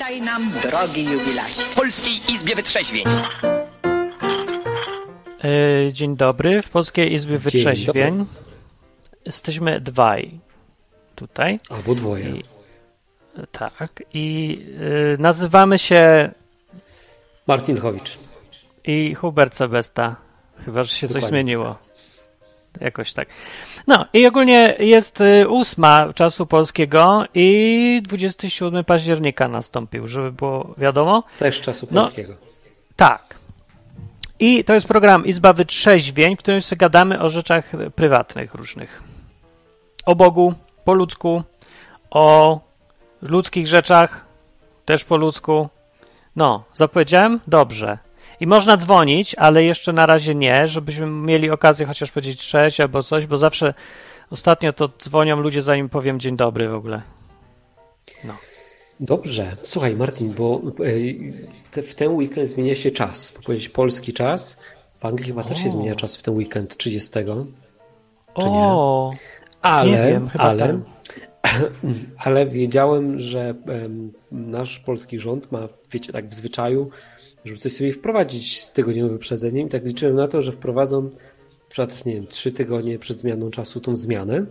Witaj nam, drogi jubilasie. W Polskiej Izbie Wytrzeźwień. E, Dzień dobry, w Polskiej Izbie Wytrzeźwień. Jesteśmy dwaj tutaj. Albo dwoje. I, tak. I y, nazywamy się Martin Chowicz. i Hubert Sebesta. Chyba, że się coś Dokładnie. zmieniło. Jakoś tak. No i ogólnie jest y, ósma czasu polskiego i 27 października nastąpił, żeby było wiadomo. Też czasu No. polskiego. Tak. I to jest program Izba Wytrzeźwień, w którym sobie gadamy o rzeczach prywatnych różnych. O Bogu, po ludzku, o ludzkich rzeczach, też po ludzku. No, zapowiedziałem? Dobrze. I można dzwonić, ale jeszcze na razie nie, żebyśmy mieli okazję chociaż powiedzieć cześć albo coś, bo zawsze ostatnio to dzwonią ludzie, zanim powiem dzień dobry w ogóle. Dobrze. Słuchaj, Martin, bo e, w ten weekend zmienia się czas. Powiedzieć polski czas. W Anglii chyba też się O. zmienia czas w ten weekend 30. Czy nie? O, Ale, Nie wiem, ale, tak. ale wiedziałem, że nasz polski rząd ma, wiecie, tak w zwyczaju, żeby coś sobie wprowadzić z tygodniowym wyprzedzeniem. I tak liczyłem na to, że wprowadzą przykład, nie wiem, trzy tygodnie przed zmianą czasu tą zmianę.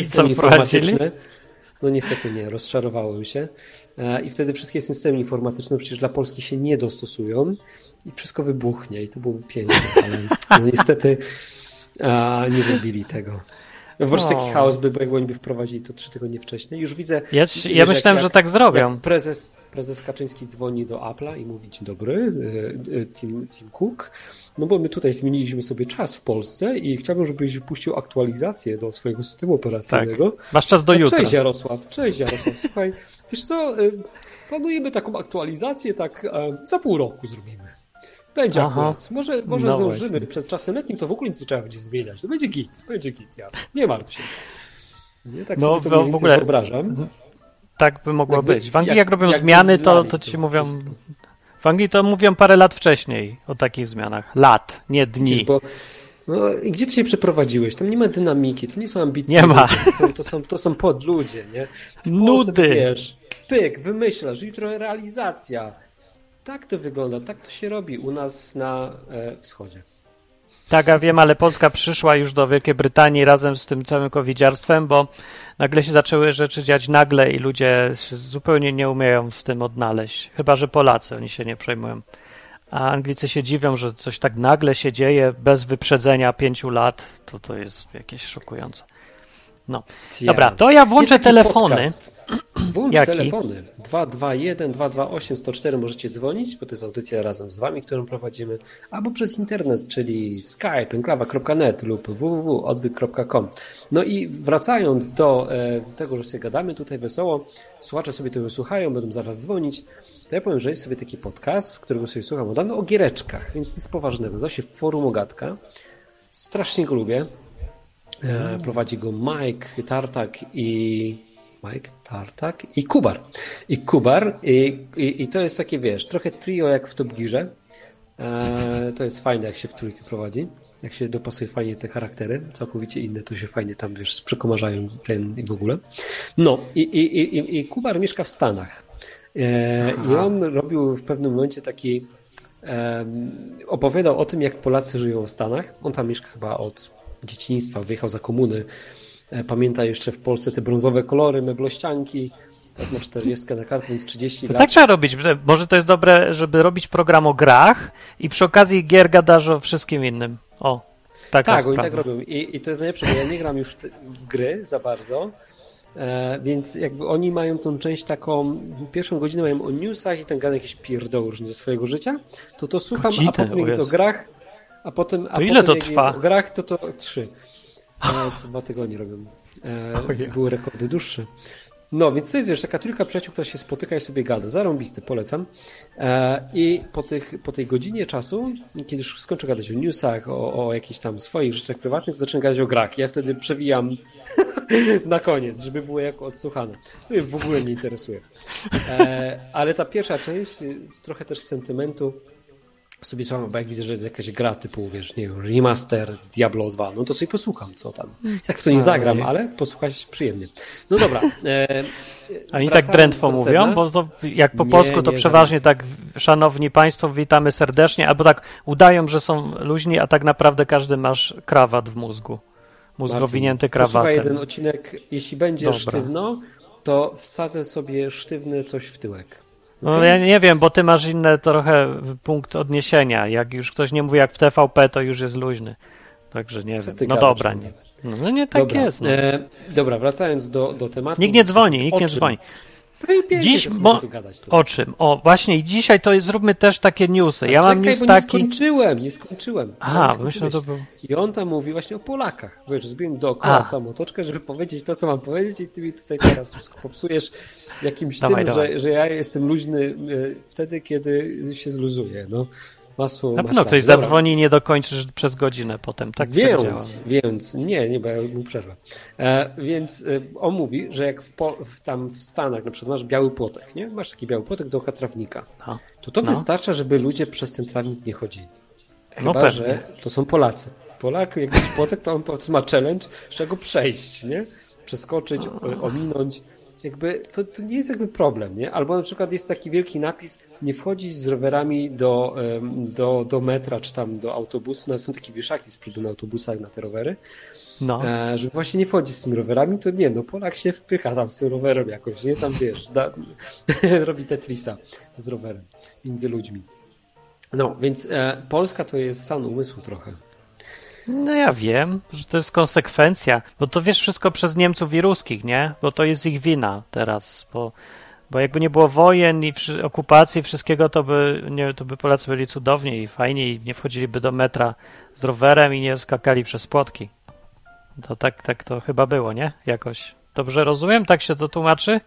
I co informatyczne- No niestety nie, rozczarowałem się. E, I wtedy wszystkie systemy informatyczne przecież dla Polski się nie dostosują i wszystko wybuchnie i to byłoby piękne, ale no niestety a, nie zrobili tego. No, Po prostu taki chaos by był, jakby oni by wprowadzili to trzy tygodnie wcześniej. Już widzę. ja, wiesz, ja myślałem, jak- że tak zrobią. prezes, prezes Kaczyński dzwoni do Apple'a i mówi dzień dobry, e, e, Tim, Tim Cook, no bo my tutaj zmieniliśmy sobie czas w Polsce i chciałbym, żebyś wypuścił aktualizację do swojego systemu operacyjnego. Masz czas do No, jutra. Cześć Jarosław, cześć Jarosław, słuchaj, wiesz co, y, planujemy taką aktualizację, tak e, za pół roku zrobimy. Będzie Aha. akurat. Może, może No zdążymy właśnie. przed czasem letnim, to w ogóle nic nie trzeba będzie zmieniać. To będzie git, będzie git, ja. Nie martw się. Nie, tak No, sobie to w- ogóle- wyobrażam. Tak by mogło być. W Anglii jak- jak, robią jakby zmiany, to, to ci mówią. wszystko. W Anglii to mówią parę lat wcześniej o takich zmianach. Lat, nie dni. Widzisz, bo no, gdzie ty się przeprowadziłeś? Tam nie ma dynamiki, to nie są ambitni Nie ma. To są, to są, to są podludzie, nie? W Nudy. Wiesz, pyk, wymyślasz, jutro realizacja. Tak to wygląda, tak to się robi u nas na e, wschodzie. Tak, ja wiem, ale Polska przyszła już do Wielkiej Brytanii razem z tym całym covidziarstwem, bo nagle się zaczęły rzeczy dziać nagle i ludzie zupełnie nie umieją w tym odnaleźć. Chyba, że Polacy, oni się nie przejmują. A Anglicy się dziwią, że coś tak nagle się dzieje bez wyprzedzenia pięciu lat. To to jest jakieś szokujące. No. Dobra, to ja włączę telefony. podcast. Włącz Jaki? telefony. 221 228 104 możecie dzwonić, bo to jest audycja razem z wami, którą prowadzimy, albo przez internet, czyli skype, enklawa.net lub www.odwyk.com. No i wracając do e, tego, że sobie gadamy tutaj wesoło, słuchacze sobie tego słuchają, będą zaraz dzwonić, to ja powiem, że jest sobie taki podcast, którego sobie słucham od dawna, o giereczkach, więc nic poważnego. Nazywa się Forum Ogatka. Strasznie go lubię. E, prowadzi go Mike Tartak i Mike Tartak i Kubar. I Kubar i, i, i to jest takie, wiesz, trochę trio jak w Top Gearze. E, to jest fajne, jak się w trójkę prowadzi. Jak się dopasuje fajnie te charaktery, całkowicie inne, to się fajnie tam, wiesz, przekomarzają ten i w ogóle. No i, i, i, i- Kubar mieszka w Stanach. E, I on robił w pewnym momencie taki opowiadał o tym, jak Polacy żyją w Stanach. On tam mieszka chyba od dzieciństwa, wyjechał za komuny. E, Pamięta jeszcze w Polsce te brązowe kolory, meblościanki. Teraz ma 40 na karku, więc 30 To lat. tak trzeba robić. że Może to jest dobre, żeby robić program o grach i przy okazji gier gadasz o wszystkim innym. O, taka Tak, oni tak robią. I, I to jest najlepsze, bo ja nie gram już w gry za bardzo, e, więc jakby oni mają tą część taką, pierwszą godzinę mają o newsach i ten gada jakieś pierdoły ze swojego życia, to to słucham, Godzinę, a potem jak jest o grach, a potem, a To ile potem to trwa? jest o grach, to to trzy. E, co dwa tygodnie robią. E, były rekordy dłuższe. No, więc to jest, wiesz, taka trójka przyjaciół, która się spotyka i sobie gada. Zarąbisty, polecam. E, I po, tych, po tej godzinie czasu, kiedy już skończę gadać o newsach, o, o jakichś tam swoich rzeczach prywatnych, zacznę gadać o grach. Ja wtedy przewijam na koniec, żeby było jako odsłuchane. To mnie w ogóle nie interesuje. E, ale ta pierwsza część, trochę też sentymentu, sobie słucham, bo jak widzę, że jest jakaś gra typu, wiesz, nie wiem, remaster Diablo 2, no to sobie posłucham, co tam. Tak w to nie zagram, ale posłuchać przyjemnie. No dobra. E, Oni tak drętwo mówią, bo to jak po Nie, polsku to nie, przeważnie zamiast- tak, szanowni państwo, witamy serdecznie, albo tak udają, że są luźni, a tak naprawdę każdy masz krawat w mózgu. Mózg owinięty Posłuchaj krawatem. jeden odcinek, jeśli będzie Dobra. sztywno, to wsadzę sobie sztywne coś w tyłek. No ja nie wiem, bo ty masz inny trochę punkt odniesienia. Jak już ktoś nie mówi jak w TVP, to już jest luźny. Także nie Co wiem. No gadasz, dobra, nie. No, no nie tak dobra, jest. No. E, dobra, wracając do, do tematu. Nikt nie dzwoni, nikt nie dzwoni. Dziś mo-. O czym? O, właśnie i dzisiaj to jest, zróbmy też takie newsy. Ja mam Czekaj, news bo nie taki... skończyłem, nie skończyłem. Aha, myślę, to był... I on tam mówi właśnie o Polakach. Wiesz, zrobiłem dookoła A. całą otoczkę, żeby powiedzieć to, co mam powiedzieć i ty mi tutaj teraz wszystko popsujesz jakimś Dawaj, tym, dawaj. Że, że ja jestem luźny e, wtedy, kiedy się zluzuję. No, masło Na pewno ktoś Dobra. zadzwoni i nie dokończysz przez godzinę potem. Tak, tak. Więc, więc, nie, nie, bo ja mu przerwę. E, więc e, on mówi, że jak w, w, tam w Stanach na przykład masz biały płotek, nie? Masz taki biały płotek dookoła trawnika. No. To to No. wystarcza, żeby ludzie przez ten trawnik nie chodzili. Chyba, No że to są Polacy. Polak, jak jakiś płotek, to on po prostu ma challenge, z czego przejść, nie? Przeskoczyć, ominąć. Jakby to, to nie jest jakby problem, nie? Albo na przykład jest taki wielki napis, nie wchodzić z rowerami do, do, do metra czy tam do autobusu. No, są takie wieszaki z przodu na autobusach na te rowery, No. e, żeby właśnie nie wchodzić z tymi rowerami, to nie, no Polak się wpycha tam z tym rowerem jakoś, nie? Tam wiesz, da, robi Tetrisa z rowerem między ludźmi. No, więc e, Polska to jest stan umysłu trochę. No ja wiem, że to jest konsekwencja, bo to wiesz wszystko przez Niemców i Ruskich, nie? Bo to jest ich wina teraz, bo, bo jakby nie było wojen i wszy- okupacji wszystkiego, to by, nie, to by Polacy byli cudowni i fajni i nie wchodziliby do metra z rowerem i nie skakali przez płotki. To tak, tak to chyba było, nie? Jakoś. Dobrze rozumiem? Tak się to tłumaczy?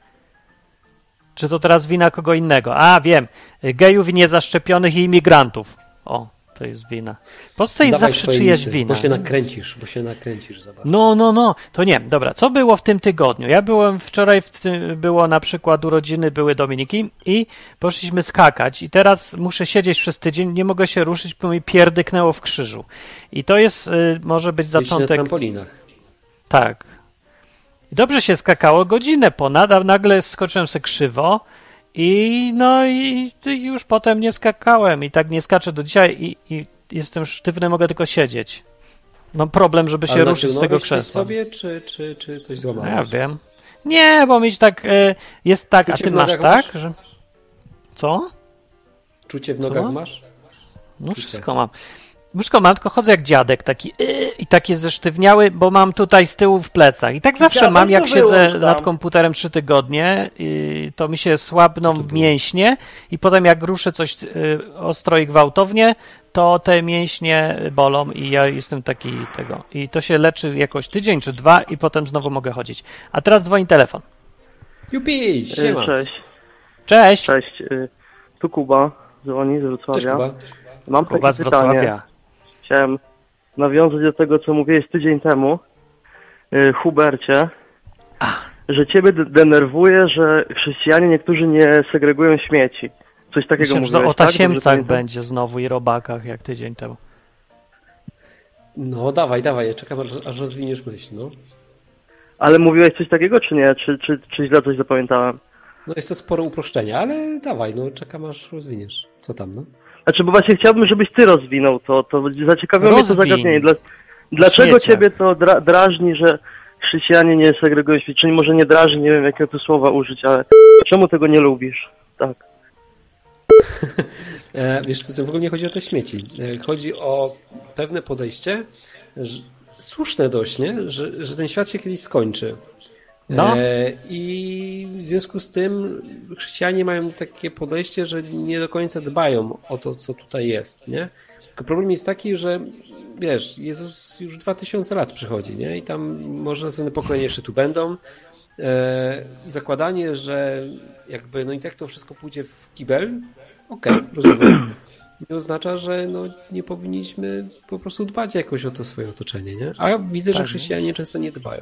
Czy to teraz wina kogo innego? A, wiem. Gejów niezaszczepionych i imigrantów. O, to jest wina. W Polsce jest zawsze czyjaś misy, wina. Bo się nakręcisz, bo się nakręcisz za bardzo. No, no, no, to nie. Dobra, co było w tym tygodniu? Ja byłem wczoraj, w tym, było na przykład urodziny, były Dominiki i poszliśmy skakać i teraz muszę siedzieć przez tydzień, nie mogę się ruszyć, bo mi pierdyknęło w krzyżu. I to jest, y, może być Byliście na zaczątek... trampolinach. Tak. Dobrze się skakało godzinę ponad, a nagle skoczyłem sobie krzywo i no i, już potem nie skakałem i tak nie skaczę do dzisiaj i, i jestem sztywny, mogę tylko siedzieć. Mam problem, żeby się Ale ruszyć z tego naciągnąłeś coś krzesła. sobie, czy, czy, czy coś No złamałeś? ja wiem. Nie, bo mieć tak e, jest tak, a Czucie ty w masz tak, masz? że. Co? Czucie w Co nogach mam? masz? No Czucie. wszystko mam. Wszystko mam, tylko chodzę jak dziadek, taki yy, i taki zesztywniały, bo mam tutaj z tyłu w plecach. I tak zawsze Dziadek mam, jak siedzę tam. nad komputerem trzy tygodnie, yy, to mi się słabną mięśnie i potem jak ruszę coś yy, ostro i gwałtownie, to te mięśnie bolą i ja jestem taki tego. I to się leczy jakoś tydzień czy dwa i potem znowu mogę chodzić. A teraz dzwoni telefon. Jupi, siema. Cześć, Cześć! cześć. e, Tu Kuba, dzwoni z Cześć Wrocławia. Kuba. Mam Kuba z takie pytanie. Wrocławia. Chciałem nawiązać do tego, co mówiłeś tydzień temu, e, Hubercie, że ciebie denerwuje, że chrześcijanie niektórzy nie segregują śmieci. Coś takiego Myślę, że mówiłeś, o tak? Tasiemcach pamiętam? będzie znowu i robakach, jak tydzień temu. No dawaj, dawaj, ja czekam aż, aż rozwiniesz myśl, no. Ale mówiłeś coś takiego, czy nie? Czy, czy, czy źle coś zapamiętałem? No jest to spore uproszczenie, ale dawaj, no czekam aż rozwiniesz. Co tam, no? Znaczy, bo właśnie chciałbym, żebyś ty rozwinął to. To zaciekawiło mnie to zagadnienie. Dla, dlaczego Śmieciak. ciebie to dra, drażni, że chrześcijanie nie segregują śmieci? Czyli może nie drażni, nie wiem jakiego tu słowa użyć, ale czemu tego nie lubisz? Tak. E, wiesz co, to w ogóle nie chodzi o te śmieci. E, chodzi o pewne podejście, że, słuszne dość, nie? Że, że ten świat się kiedyś skończy. No. E, I w związku z tym chrześcijanie mają takie podejście, że nie do końca dbają o to, co tutaj jest, nie? Tylko problem jest taki, że wiesz, Jezus już 2000 lat przychodzi, nie? I tam może następne pokolenia jeszcze tu będą. E, zakładanie, że jakby, no i tak to wszystko pójdzie w kibel, okej, rozumiem. Nie oznacza, że no, nie powinniśmy po prostu dbać jakoś o to swoje otoczenie, nie? A ja widzę, że Tak. chrześcijanie często nie dbają.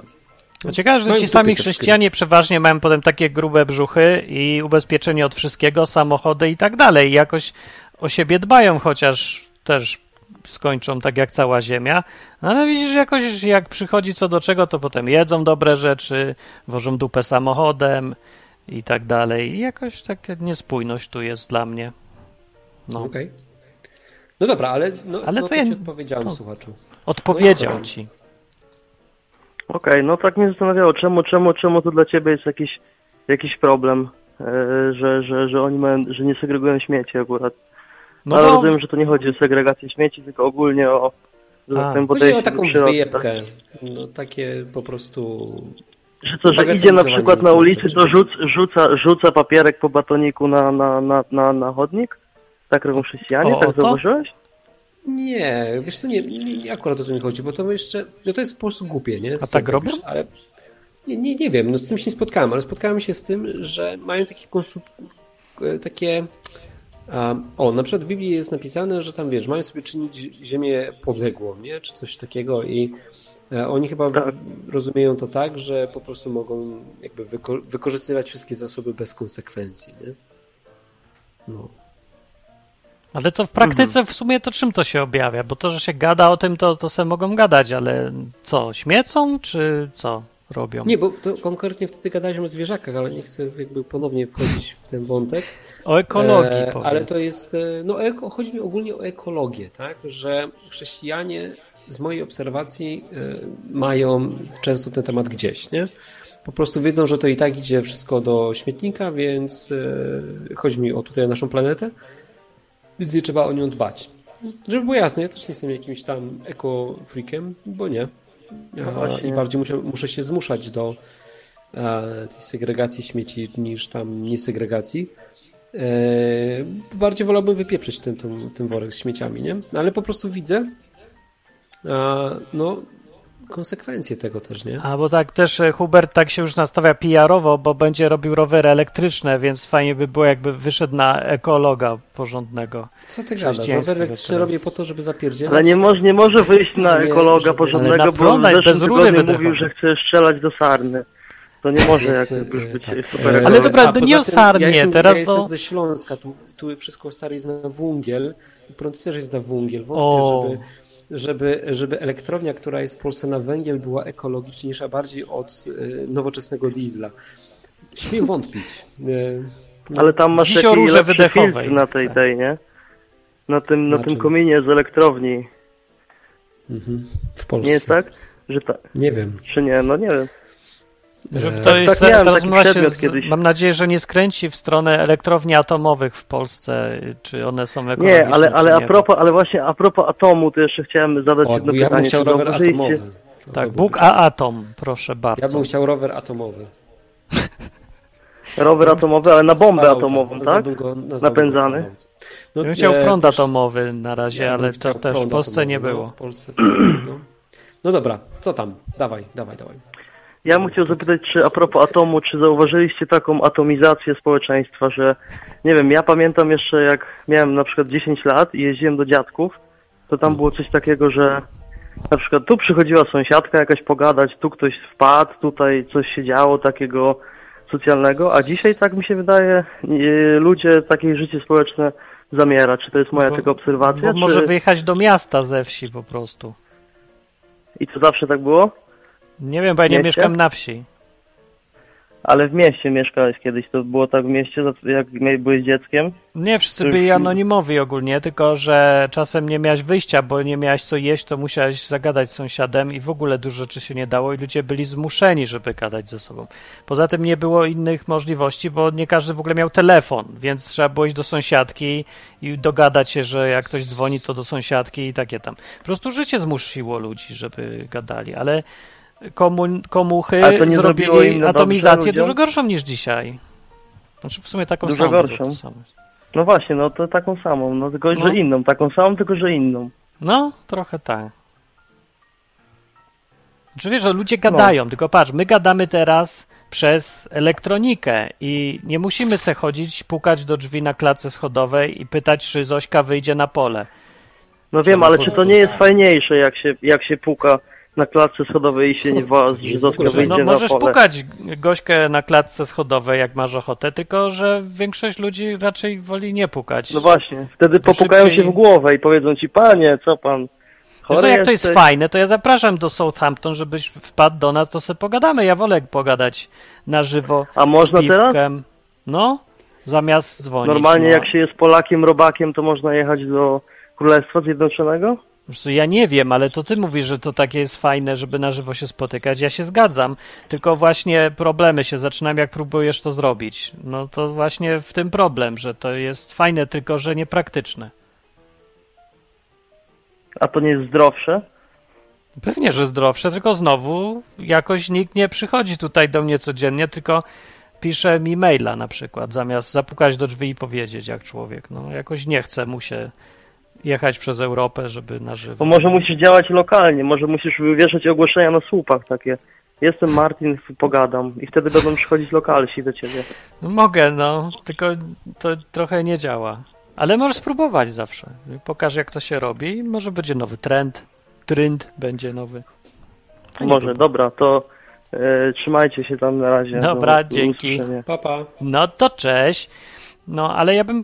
No ciekawe, że ci sami chrześcijanie przeważnie mają potem takie grube brzuchy i ubezpieczenie od wszystkiego, samochody i tak dalej. Jakoś o siebie dbają, chociaż też skończą tak jak cała Ziemia. Ale widzisz, jakoś jak przychodzi co do czego, to potem jedzą dobre rzeczy, wożą dupę samochodem i tak dalej. I jakoś taka niespójność tu jest dla mnie. No. Okej. No dobra, ale, no, Ale no to ja- ci odpowiedziałem, to- słuchaczu. Odpowiedział No ci. Okej, no tak mnie zastanawiało, czemu, czemu, czemu to dla ciebie jest jakiś, jakiś problem, e, że, że, że oni mają, że nie segregują śmieci akurat. No Ale bo, rozumiem, że to nie chodzi o segregację śmieci, tylko ogólnie o, A. tak Chodzi o taką przyrody, wyjebkę. tak? No takie po prostu... Że co, że idzie na przykład na ulicy, to rzuc, rzuca, rzuca papierek po batoniku na, na, na, na, na chodnik? Tak robią chrześcijanie? O, o tak to? zauważyłeś? Nie, wiesz co, nie, nie, nie akurat o to mi chodzi, bo to jeszcze, no to jest po prostu głupie, nie? A tak robią? Ale nie, nie, nie wiem, no z tym się nie spotkałem, ale spotkałem się z tym, że mają takie konsu... takie a, o, na przykład w Biblii jest napisane, że tam, wiesz, mają sobie czynić ziemię podległą, nie? Czy coś takiego i e, oni chyba Tak. rozumieją to tak, że po prostu mogą jakby wyko wykorzystywać wszystkie zasoby bez konsekwencji, nie? No. Ale to w praktyce w sumie to czym to się objawia? Bo to, że się gada o tym, to, to se mogą gadać, ale co, śmiecą, czy co robią? Nie, bo konkretnie wtedy gadaliśmy o zwierzakach, ale nie chcę jakby ponownie wchodzić w ten wątek. O ekologii E, powiedz. ale to jest, e, no eko, chodzi mi ogólnie o ekologię, tak, że chrześcijanie z mojej obserwacji e, mają często ten temat gdzieś, nie? Po prostu wiedzą, że to i tak idzie wszystko do śmietnika, więc e, chodzi mi o tutaj naszą planetę, więc nie trzeba o nią dbać. Żeby było jasne, ja też nie jestem jakimś tam eko-freakiem, bo nie. No A. I bardziej muszę, muszę się zmuszać do e, tej segregacji śmieci niż tam niesegregacji. E, bardziej wolałbym wypieprzyć ten, ten, ten worek z śmieciami, nie? No, ale po prostu widzę a, no konsekwencje tego też, nie? A bo tak też e, Hubert tak się już nastawia PR-owo, bo będzie robił rowery elektryczne, więc fajnie by było, jakby wyszedł na ekologa porządnego. Co ty gadasz? Rower elektryczny teraz. robię po to, żeby zapierdzielać? Ale nie może, nie może wyjść na Nie, ekologa żeby- porządnego, na bo w zeszłym bez rury tygodniu mówił, że chce strzelać do sarny. To nie może jak chcę, już być tak. super E, Ale dobra, to nie o sarnie, ja jestem, teraz ja jestem to- ze Śląska, tu, tu wszystko stary jest na węgiel i prąd też jest na węgiel. O. Wątpię, żeby, żeby, żeby elektrownia, która jest w Polsce na węgiel była ekologiczniejsza bardziej od e, nowoczesnego diesla. Śmiem wątpić. E, Ale tam masz Dziś lepszy wydechowej na tej, chcę. tej, nie? Na tym, na Na tym czym? kominie z elektrowni. mhm, w Polsce. Nie jest tak? Że ta, Nie wiem. czy nie? No nie wiem. Żeby E, to jest, tak miałem teraz taki właśnie przedmiot z, kiedyś. mam nadzieję, że nie skręci w stronę elektrowni atomowych w Polsce, czy one są ekologiczne, Nie, ale, ale czy a nie. propos, ale właśnie a propos atomu, to jeszcze chciałem zadać O, jedno ja bym pytanie. chciał Czy rower zauważyliście- atomowy. To Tak, Bóg a atom, proszę bardzo. Ja bym chciał rower atomowy. Rower atomowy, ale na bombę falloutem. atomową, tak? Napędzany? No, Ja bym chciał e, prąd atomowy na razie, ja bym ale to chciał też w Polsce nie atomowy, było. No, w Polsce, no. no dobra, co tam? Dawaj, dawaj, dawaj. Ja bym chciał zapytać, czy a propos atomu, czy zauważyliście taką atomizację społeczeństwa, że nie wiem, ja pamiętam jeszcze jak miałem na przykład 10 lat i jeździłem do dziadków, to tam było coś takiego, że na przykład tu przychodziła sąsiadka jakaś pogadać, tu ktoś wpadł, tutaj coś się działo takiego socjalnego, a dzisiaj tak mi się wydaje, nie- ludzie, takie życie społeczne zamiera. Czy to jest moja Bo- tylko obserwacja, Bo może czy... wyjechać do miasta ze wsi po prostu. i to zawsze tak było? Nie wiem, bo ja nie Mieście? mieszkam na wsi. Ale w mieście mieszkałeś kiedyś, to było tak w mieście, jak byłeś dzieckiem? Nie, wszyscy byli anonimowi ogólnie, tylko że czasem nie miałeś wyjścia, bo nie miałeś co jeść, to musiałeś zagadać z sąsiadem i w ogóle dużo rzeczy się nie dało i ludzie byli zmuszeni, żeby gadać ze sobą. Poza tym nie było innych możliwości, bo nie każdy w ogóle miał telefon, więc trzeba było iść do sąsiadki i dogadać się, że jak ktoś dzwoni, to do sąsiadki i takie tam. Po prostu życie zmusiło ludzi, żeby gadali, ale komu, komuchy zrobili dobrze atomizację dużo gorszą niż dzisiaj. Znaczy w sumie taką Dużo samą. gorszą. No właśnie, no to taką samą, no tylko, No. że inną, taką samą, tylko, że inną. No, trochę tak. Znaczy wiesz, że ludzie gadają, tylko patrz, my gadamy teraz przez elektronikę i nie musimy se chodzić, pukać do drzwi na klatce schodowej i pytać, czy Zośka wyjdzie na pole. No wiem, ale czy to nie jest fajniejsze, jak się, jak się puka na klatce schodowej i się nie woła, w ogóle- wyjdzie No na możesz pole. pukać gośkę na klatce schodowej, jak masz ochotę, tylko że większość ludzi raczej woli nie pukać. No właśnie, wtedy To popukają szybciej- się w głowę i powiedzą ci, panie, co pan, chory jak to jest fajne, to ja zapraszam do Southampton, żebyś wpadł do nas, to sobie pogadamy. Ja wolę pogadać na żywo. A można z teraz? No, zamiast dzwonić. Normalnie no. jak się jest Polakiem, robakiem, to można jechać do Królestwa Zjednoczonego? Ja nie wiem, ale to ty mówisz, że to takie jest fajne, żeby na żywo się spotykać. Ja się zgadzam, tylko właśnie problemy się zaczynają, jak próbujesz to zrobić. No to właśnie w tym problem, że to jest fajne, tylko że niepraktyczne. A to nie jest zdrowsze? Pewnie, że zdrowsze, tylko znowu jakoś nikt nie przychodzi tutaj do mnie codziennie, tylko pisze mi maila na przykład, zamiast zapukać do drzwi i powiedzieć jak człowiek. No jakoś nie chce mu się jechać przez Europę, żeby na żywo. Bo może musisz działać lokalnie, może musisz wieszać ogłoszenia na słupach takie. Jestem Martin, pogadam. I wtedy będą przychodzić lokalsi do ciebie. No mogę, no, tylko to trochę nie działa. Ale możesz spróbować zawsze. Pokaż jak to się robi i może będzie nowy trend. Trend będzie nowy. Fajnie Może, było. dobra, to e, trzymajcie się tam na razie. Dobra, Do- do dzięki. usłyszenia. Papa. No to cześć. No, ale ja bym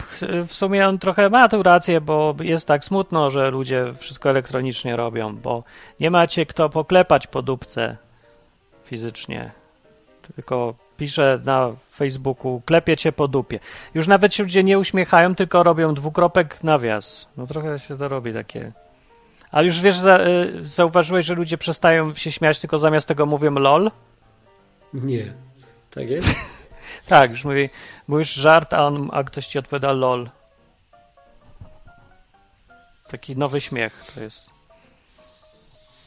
w sumie on trochę ma tu rację, bo jest tak smutno, że ludzie wszystko elektronicznie robią, bo nie macie kto poklepać po dupce fizycznie. Tylko pisze na Facebooku, klepie cię po dupie. Już nawet się ludzie nie uśmiechają, tylko robią dwukropek nawias. No trochę się to robi takie. Ale już wiesz, y, zauważyłeś, że ludzie przestają się śmiać, tylko zamiast tego mówią lol? Nie. Tak jest? Tak, już mówi, mówisz żart, a, on, a ktoś ci odpowiada lol. Taki nowy śmiech to jest.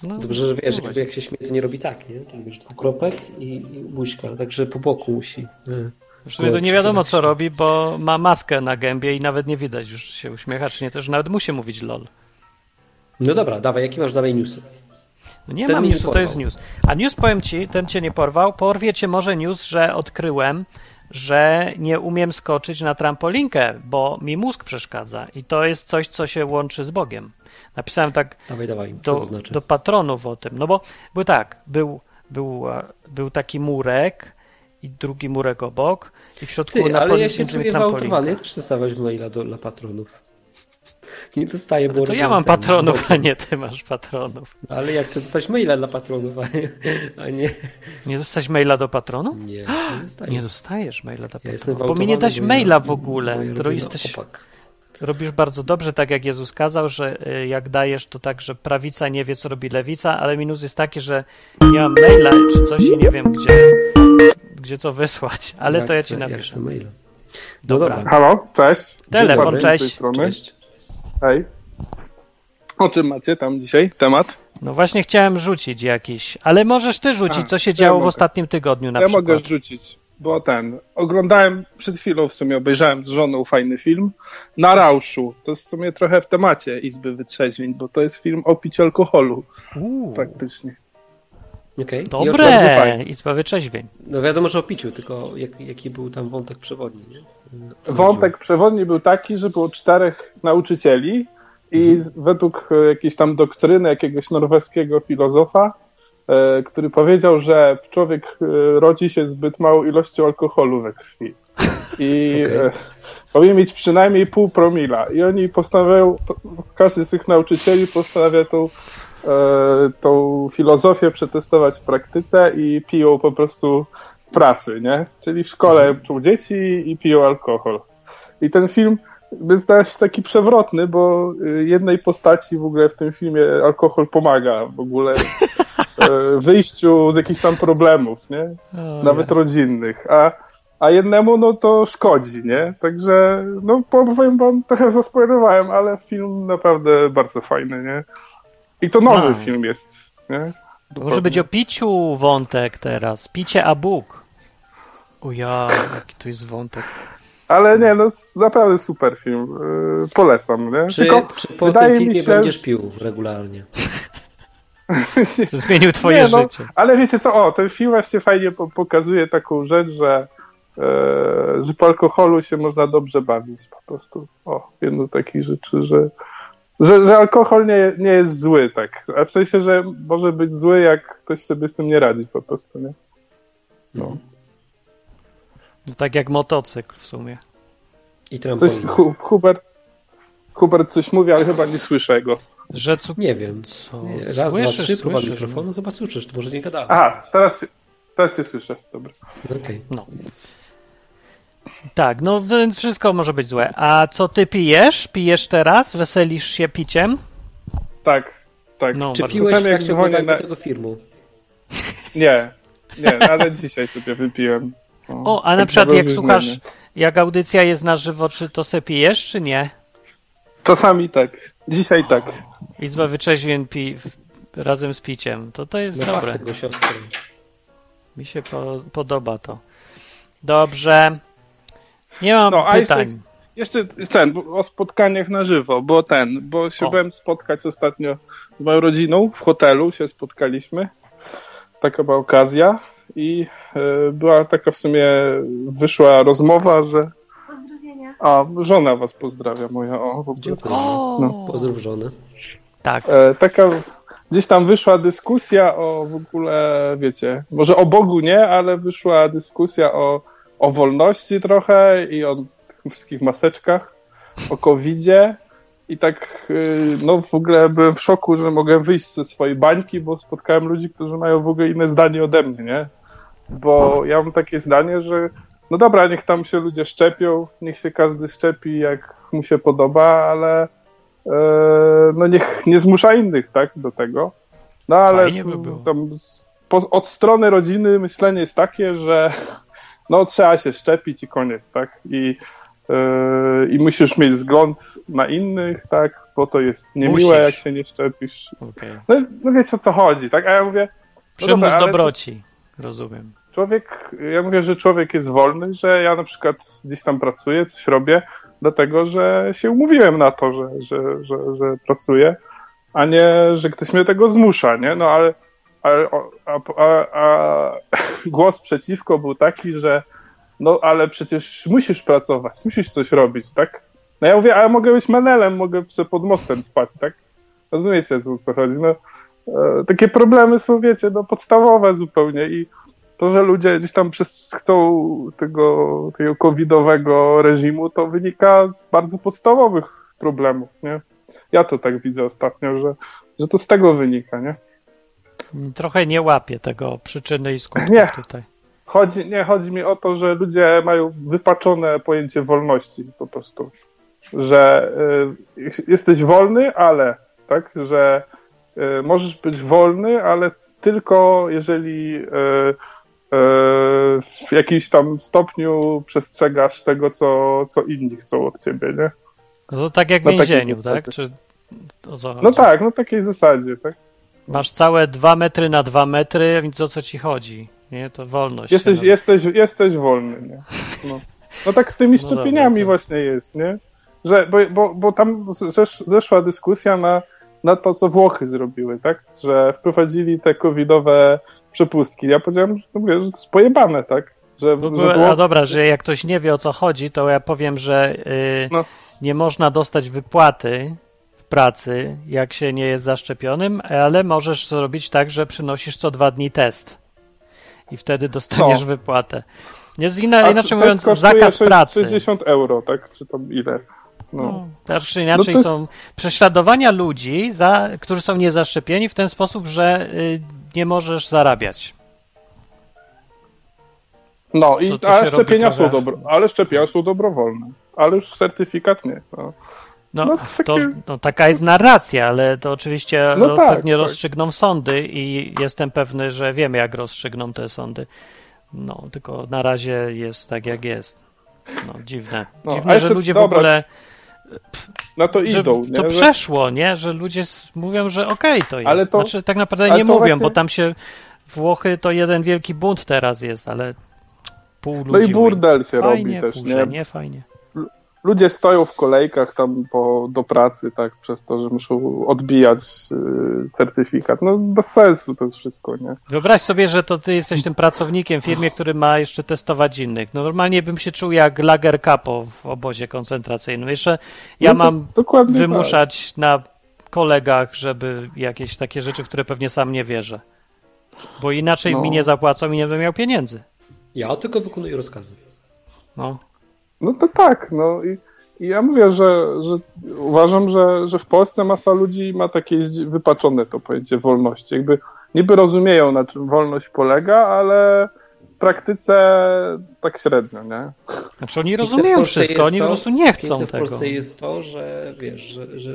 No, Dobrze, że wiesz, jakby jak się śmieje, to nie robi tak, nie? To wiesz, dwukropek i, i buźka, także po boku musi. Nie. W sumie to nie wiadomo co robi, bo ma maskę na gębie i nawet nie widać już się uśmiecha, czy nie, też nawet musi mówić lol. No dobra, dawaj, jaki masz dalej newsy? No nie Ten mnie newsu, to jest news. A news powiem ci, ten cię nie porwał, porwie cię może news, że odkryłem, że nie umiem skoczyć na trampolinkę, bo mi mózg przeszkadza i to jest coś, co się łączy z Bogiem. Napisałem tak Dawaj, dawaj, do, to znaczy? do patronów o tym. No bo był tak, był, był, e, był taki murek i drugi murek obok i w środku Ty, na ale ja się czuję ja też dostawać maila do, dla patronów. Nie dostaję, bo To ja mam ten, patronów, a nie ty masz patronów. Ale ja chcę dostać maila dla patronów, a nie... A nie, Nie dostać maila do patronu? nie, nie dostaję. Nie dostajesz maila do ja patronu. Bo mi nie dać maila ja- w ogóle. bo ja jesteś, opak. robisz bardzo dobrze, tak jak Jezus kazał, że y, jak dajesz, to tak, że prawica nie wie, co robi lewica, ale minus jest taki, że nie mam maila czy coś i nie wiem, gdzie, gdzie to wysłać. Ale Ja to ja chcę- ci Ja napiszę. chcę maila. Dobra. dobra. Halo, cześć. Telefon, cześć. Cześć. Hej. O czym macie tam dzisiaj temat? No właśnie chciałem rzucić jakiś, ale możesz ty rzucić, A, co się ja działo w ostatnim tygodniu na ja przykład. mogę rzucić, bo ten. Oglądałem przed chwilą w sumie, obejrzałem z żoną fajny film na Rauszu. To jest w sumie trochę w temacie Izby Wytrzeźwień, bo to jest film o piciu alkoholu Uuu, praktycznie. Okej. I o czym- bardzo dobre, fajnie. Izba Wyczeźwień. No wiadomo, że o piciu, tylko jak, jaki był tam wątek przewodni, nie? Wątek przewodni był taki, że było czterech nauczycieli i według e, jakiejś tam doktryny jakiegoś norweskiego filozofa, e, który powiedział, że człowiek e, rodzi się zbyt małą ilością alkoholu we krwi i e, powinien mieć przynajmniej pół promila. I oni postanawiają, każdy z tych nauczycieli postanawia tą, tą filozofię przetestować w praktyce i piją po prostu w pracy, nie? Czyli w szkole uczą dzieci i piją alkohol. I ten film zdaje się taki przewrotny, bo y, jednej postaci w ogóle w tym filmie alkohol pomaga w ogóle e, wyjściu z jakichś tam problemów, nie? Nawet rodzinnych, a, a jednemu no to szkodzi, nie? Także no powiem wam, trochę zaspoilowałem, ale film naprawdę bardzo fajny, nie? I to nowy No. film jest, nie? Może być o piciu wątek teraz. Picie a Bóg. O ja, jaki to jest wątek. Ale nie, no naprawdę super film. Yy, polecam, nie? Czy, Tylko czy po wydaje tym mi filmie się, będziesz pił regularnie? Zmienił twoje Nie, no, życie. Ale wiecie co, o, ten film właśnie fajnie po pokazuje taką rzecz, że, e, że po alkoholu się można dobrze bawić po prostu. O, jedno z takich rzeczy, że że, że alkohol nie, nie jest zły, tak. A w sensie, że może być zły, jak ktoś sobie z tym nie radzi po prostu, nie? No. No, tak jak motocykl w sumie. I Coś, trampolina. Hu, Hubert, Hubert coś mówi, ale chyba nie słyszę go. Że cu... Nie wiem. Co? Nie, Raz, Słyszysz, dwa, trzy, próba mikrofonu. Chyba słyszysz, to może nie gadałem. Aha, teraz, teraz cię słyszę. Dobra. Okej. No. Tak, no więc wszystko może być złe. A co ty pijesz? Pijesz teraz? Weselisz się piciem? Tak, tak. No, Czy bardzo- piłeś w Czasami jak trakcie oglądania na- tego filmu? Nie, nie, ale dzisiaj sobie wypiłem. O, a na przykład jak słuchasz, jak audycja jest na żywo, czy to se pijesz, czy nie? Czasami tak. Dzisiaj tak. Izba wyczeźwień pi w- razem z piciem. To to jest No dobre. go. Mi się po podoba to. Dobrze. Nie mam No, a jeszcze pytań. jest- Jeszcze ten, o spotkaniach na żywo, bo ten, bo się O. byłem spotkać ostatnio z moją rodziną w hotelu, się spotkaliśmy. Taka była okazja i e, była taka w sumie, wyszła rozmowa, że a, żona was pozdrawia moja, o, w ogóle. Dziękuję. O, No. Pozdrów żonę. tak. E, taka, gdzieś tam wyszła dyskusja o w ogóle, wiecie, może o Bogu nie, ale wyszła dyskusja o, o wolności trochę i o tych wszystkich maseczkach, o covidzie i tak, y, no w ogóle byłem w szoku, że mogę wyjść ze swojej bańki, bo spotkałem ludzi, którzy mają w ogóle inne zdanie ode mnie, nie? Bo ja mam takie zdanie, że no dobra, niech tam się ludzie szczepią, niech się każdy szczepi jak mu się podoba, ale e, no niech nie zmusza innych, tak, do tego. No ale Fajnie by było. tam po, od strony rodziny myślenie jest takie, że no trzeba się szczepić i koniec, tak? I, e, i musisz mieć wzgląd na innych, tak? Bo to jest niemiłe, Musisz. jak się nie szczepisz. Okej. No, no wiecie o co chodzi, tak? A ja mówię, no Przymus dobra, dobroci. Rozumiem. człowiek, ja mówię, że człowiek jest wolny, że ja na przykład gdzieś tam pracuję, coś robię, dlatego, że się umówiłem na to, że, że, że, że pracuję, a nie, że ktoś mnie tego zmusza, nie? No ale, ale o- a, a, a głos przeciwko był taki, że no ale przecież musisz pracować, musisz coś robić, tak? No ja mówię, a ja mogę być menelem, mogę pod mostem spać, tak? Rozumiecie, o co chodzi? No, e, takie problemy są, wiecie, no podstawowe zupełnie i to, że ludzie gdzieś tam przez, chcą tego, tego covidowego reżimu, to wynika z bardzo podstawowych problemów, nie? Ja to tak widzę ostatnio, że, że to z tego wynika, nie? Trochę nie łapię tego przyczyny i skutków tutaj. Chodzi, nie, chodzi mi o to, że ludzie mają wypaczone pojęcie wolności po prostu. Że y, jesteś wolny, ale, tak? Że y, możesz być wolny, ale tylko jeżeli y, y, w jakimś tam stopniu przestrzegasz tego, co, co inni chcą od ciebie, nie? No to tak jak w więzieniu, tak? Czy No tak, no takiej zasadzie, tak? Masz całe dwa metry na dwa metry, więc o co ci chodzi? Nie, to wolność. Jesteś, nazywa. jesteś, jesteś wolny, nie? No. no tak z tymi No szczepieniami dobra, to- właśnie jest, nie? Że, bo, bo, bo tam zesz, zeszła dyskusja na, na to, co Włochy zrobiły, tak? Że wprowadzili te covidowe przepustki. Ja powiedziałem, że, mówię, że to jest pojebane, tak? Że, Bo że Wło- dobra, że jak ktoś nie wie o co chodzi, to ja powiem, że y, No. nie można dostać wypłaty pracy, jak się nie jest zaszczepionym, ale możesz zrobić tak, że przynosisz co dwa dni test i wtedy dostaniesz No. wypłatę. Jest inna, a inaczej mówiąc, zakaz sześć- pracy. 60 euro, tak? Czy tam ile? No. No, tak czy inaczej to jest- są prześladowania ludzi, za, którzy są niezaszczepieni w ten sposób, że y, nie możesz zarabiać. No i Co to robi szczepienia są dobro, ale szczepienia są dobrowolne. Ale już certyfikat nie. No. No, No, to, takie- no, taka jest narracja, ale to oczywiście No ro- tak, pewnie tak. rozstrzygną sądy i jestem pewny, że wiemy, jak rozstrzygną te sądy. No, tylko na razie jest tak, jak jest. No, dziwne. No, dziwne, jeszcze- że ludzie w dobra, ogóle. Na to Że idą, to nie? Przeszło, nie? Że ludzie mówią, że okej to jest. Ale to- znaczy, tak naprawdę nie to mówią, właśnie- bo tam się. Włochy to jeden wielki bunt teraz jest, ale pół ludzi. No i burdel się fajnie, robi też, nie? że nie fajnie. Ludzie stoją w kolejkach tam po, do pracy, tak, przez to, że muszą odbijać y, certyfikat. No bez sensu to jest wszystko, nie? Wyobraź sobie, że to ty jesteś tym pracownikiem w firmie, który ma jeszcze testować innych. No normalnie bym się czuł jak lager capo w obozie koncentracyjnym. Jeszcze ja No to mam wymuszać na kolegach, żeby jakieś takie rzeczy, w które pewnie sam nie wierzę. Bo inaczej No. mi nie zapłacą i nie będę miał pieniędzy. Ja tylko wykonuję rozkazy. No. No to tak, no i, i ja mówię, że, że uważam, że, że w Polsce masa ludzi ma takie wypaczone to pojęcie wolności. Jakby niby rozumieją, na czym wolność polega, ale w praktyce tak średnio, nie? Znaczy oni rozumieją wszystko, jest oni to- po prostu nie chcą piękne w tego. Polsce jest to, że wiesz, że, że...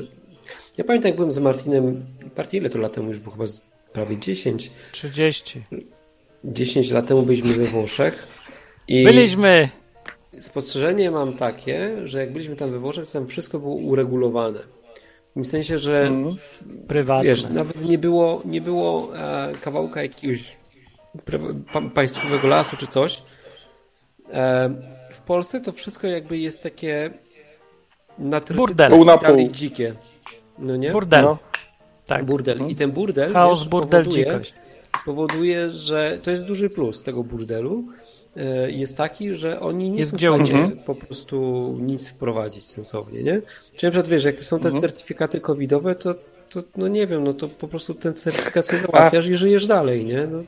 Ja pamiętam, jak byłem z Martinem, partii ile to lat temu już było, chyba z prawie 10. 30. 10 lat temu byliśmy we Włoszech. I Byliśmy! Spostrzeżenie mam takie, że jak byliśmy tam we Włoszech, to tam wszystko było uregulowane. W sensie, że Mhm. Prywatne. wiesz, nawet nie było, nie było e, kawałka jakiegoś pra- pa, państwowego lasu czy coś. E, w Polsce to wszystko jakby jest takie na Burdel. Na pół. dzikie. No nie? Burdel. No. Tak. Burdel. I ten burdel Chaos, wiesz, burdel, powoduje, dzikość. powoduje, że to jest duży plus tego burdelu. E, Jest taki, że oni nie Jest są w stanie użyć. po prostu nic wprowadzić sensownie, nie? Czyli na przykład wiesz, jak są te Mhm. certyfikaty covidowe, to, to no nie wiem, no to po prostu ten certyfikat sobie załatwiasz i żyjesz dalej, nie? No,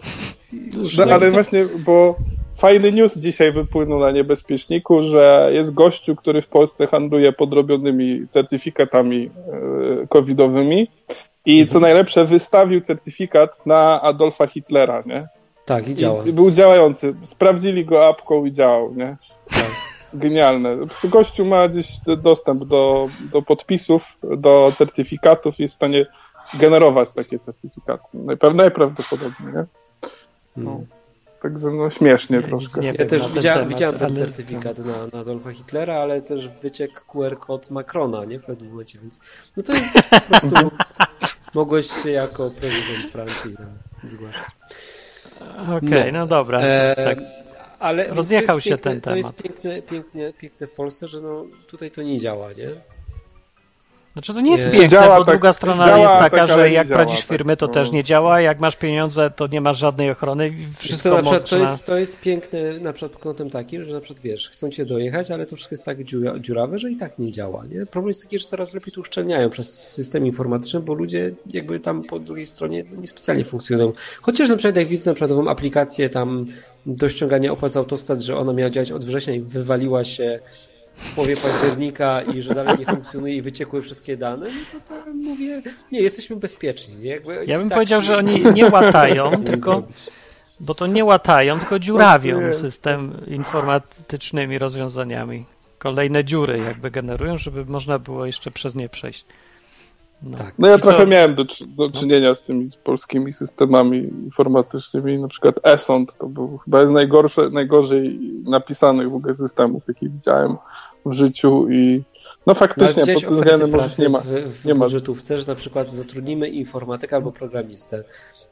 No, nie- ale właśnie, bo fajny news dzisiaj wypłynął na niebezpieczniku, że jest gościu, który w Polsce handluje podrobionymi certyfikatami e, covidowymi i co najlepsze wystawił certyfikat na Adolfa Hitlera, nie? Tak, i działa. I był działający. Sprawdzili go apką i działał, nie? Tak. Genialne. Gościu ma gdzieś dostęp do, do podpisów, do certyfikatów i jest w stanie generować takie certyfikaty. Najpra- najprawdopodobniej, nie? No. Także no śmiesznie Ja troszkę. nie Ja też ten widziałem, temat, widziałem ten certyfikat na, na Adolfa Hitlera, ale też wyciek QR kod Macrona, nie? W pewnym momencie, więc no to jest po prostu mogłeś się jako prezydent Francji tam zgłaszać. Okej, No. no, dobra. E, tak. Ale Rozjechał się piękne, ten To jest temat. piękne, piękne, piękne w Polsce, że no tutaj to nie działa, nie? Znaczy to nie jest Nie. piękne, Działa bo tak- druga strona działa jest tak, taka, ale że jak działa prowadzisz tak, firmy, to no. też nie działa. Jak masz pieniądze, to nie masz żadnej ochrony wszystko co, na przykład, to, można... jest, to jest piękne na przykład pod kątem takim, że na przykład wiesz, chcą cię dojechać, ale to wszystko jest tak dziura, dziurawe, że i tak nie działa. Nie? Problem jest taki, że coraz lepiej to uszczelniają przez system informatyczny, bo ludzie jakby tam po drugiej stronie niespecjalnie funkcjonują. Chociaż na przykład jak widzę na przykład nową aplikację tam do ściągania opłat z autostad, że ona miała działać od września i wywaliła się w połowie października i że dalej nie funkcjonuje i wyciekły wszystkie dane, no to, to mówię, nie, jesteśmy bezpieczni. Nie? Jakby Ja bym tak powiedział, że oni nie łatają, tylko bo to nie łatają, tylko dziurawią system informatycznymi rozwiązaniami. Kolejne dziury jakby generują, żeby można było jeszcze przez nie przejść. No. Tak. No ja I trochę co? miałem do, do czynienia z tymi z polskimi systemami informatycznymi, na przykład ESOND to był chyba jest najgorsze, najgorzej napisanych w ogóle systemów, jakie widziałem w życiu i no No, faktycznie widziałeś pod tym względem nie ma. w, w nie ma. budżetówce, że na przykład zatrudnimy informatyka albo programistę,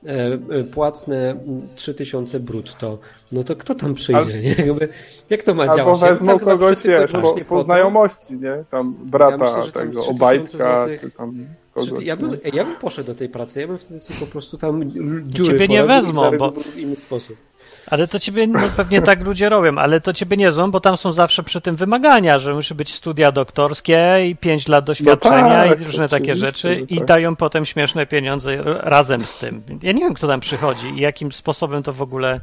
e, e, płatne mm, 3000 brutto, no to kto tam przyjdzie? Nie? Jakby, jak to ma Albo działać? wezmą Ja tak kogoś, wiesz, po, po znajomości, nie? Tam brata myślę, że tam tego, 3000 Obajtka, złotych- czy tam kogoś. ja, bym, ja bym poszedł do tej pracy, ja bym wtedy sobie po prostu tam dziury Ciebie nie wezmą, bo- w inny sposób. Ale to ciebie, no pewnie tak ludzie robią, ale to ciebie nie zą, bo tam są zawsze przy tym wymagania, że musi być studia doktorskie i 5 lat doświadczenia tak, i różne takie rzeczy że i tak. dają potem śmieszne pieniądze razem z tym. Ja nie wiem, kto tam przychodzi i jakim sposobem to w ogóle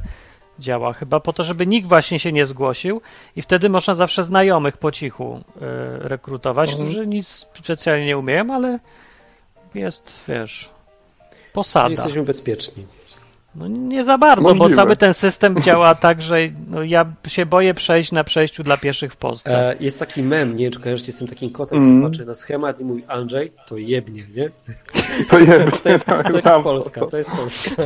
działa. Chyba po to, żeby nikt właśnie się nie zgłosił i wtedy można zawsze znajomych po cichu y, rekrutować, Mhm. którzy nic specjalnie nie umieją, ale jest, wiesz, posada. Jesteśmy bezpieczni. No nie za bardzo, Możliwe. bo cały ten system działa tak, że no, ja się boję przejść na przejściu dla pieszych w Polsce. E, jest taki mem, nie wiem czy kojarzycie tym takim kotem, Mm. patrzy na schemat i mówi Andrzej, to jebnie, nie? To jest, To jest, to jest tam- Polska, to jest Polska.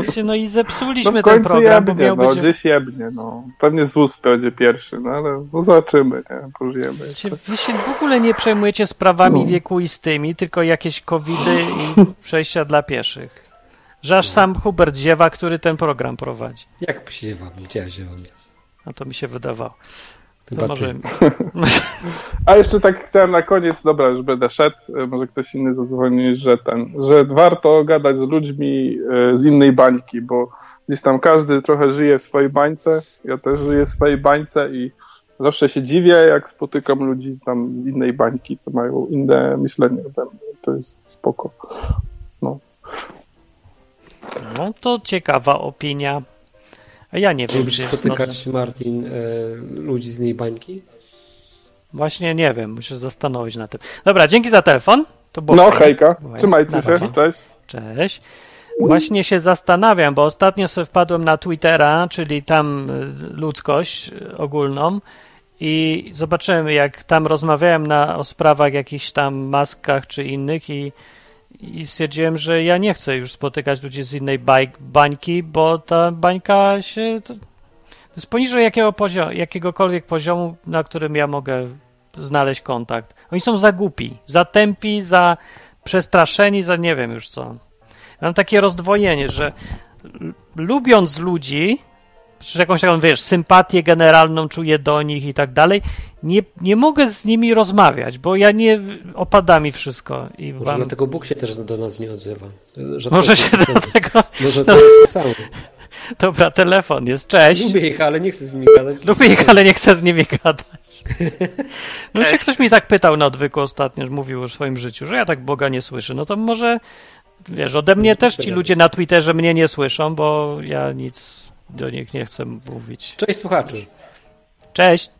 Wiecie, No i No zepsuliśmy w ten program, bo jebnie, miał no, być... gdzieś jebnie, no. Pewnie ZUS będzie pierwszy, no ale no zobaczymy, nie? Pożyjemy. Wiecie, Wy się w ogóle nie przejmujecie sprawami No. wiekuistymi, tylko jakieś covidy i przejścia dla pieszych. Że aż sam Hubert ziewa, który ten program prowadzi. Jak się wam, gdzie ja się wam? A to mi się wydawało. Chyba może... A jeszcze tak chciałem na koniec, dobra, już będę szedł, e, może ktoś inny zadzwoni, że ten, że warto gadać z ludźmi e, z innej bańki, bo gdzieś tam każdy trochę żyje w swojej bańce, ja też żyję w swojej bańce i zawsze się dziwię, jak spotykam ludzi tam z innej bańki, co mają inne myślenie ode mnie. To jest spoko. No. No to ciekawa opinia. A ja nie wiem. Lubisz gdzie- spotykać, Martin, e, ludzi z innej bańki? Właśnie nie wiem, muszę się zastanowić na tym. Dobra, dzięki za telefon. To było No hejka, Była- trzymajcie się, cześć. Cześć. Właśnie się zastanawiam, bo ostatnio sobie wpadłem na Twittera, czyli tam y, ludzkość y, ogólną i zobaczyłem, jak tam rozmawiałem na, o sprawach jakichś tam maskach czy innych i, i stwierdziłem, że ja nie chcę już spotykać ludzi z innej baj, bańki, bo ta bańka się... To, to jest poniżej jakiego poziomu, jakiegokolwiek poziomu, na którym ja mogę znaleźć kontakt. Oni są za głupi, za tępi, za przestraszeni, za nie wiem już co. Mam takie rozdwojenie, że lubiąc ludzi, czy jakąś taką, wiesz, sympatię generalną czuję do nich i tak dalej, nie, nie mogę z nimi rozmawiać, bo ja nie opada mi wszystko i Może wam, dlatego Bóg się też do nas nie odzywa. Że może się do tego. Może no. to jest to samo. Dobra, telefon jest. Cześć. Lubię ich, ale nie chcę z nimi gadać. Lubię ich, ale nie chcę z nimi gadać. No się ktoś mi tak pytał na odwyku ostatnio, że mówił o swoim życiu, że ja tak Boga nie słyszę. No to może, wiesz, ode mnie też ci ludzie na Twitterze mnie nie słyszą, bo ja nic do nich nie chcę mówić. Cześć słuchaczu. Cześć.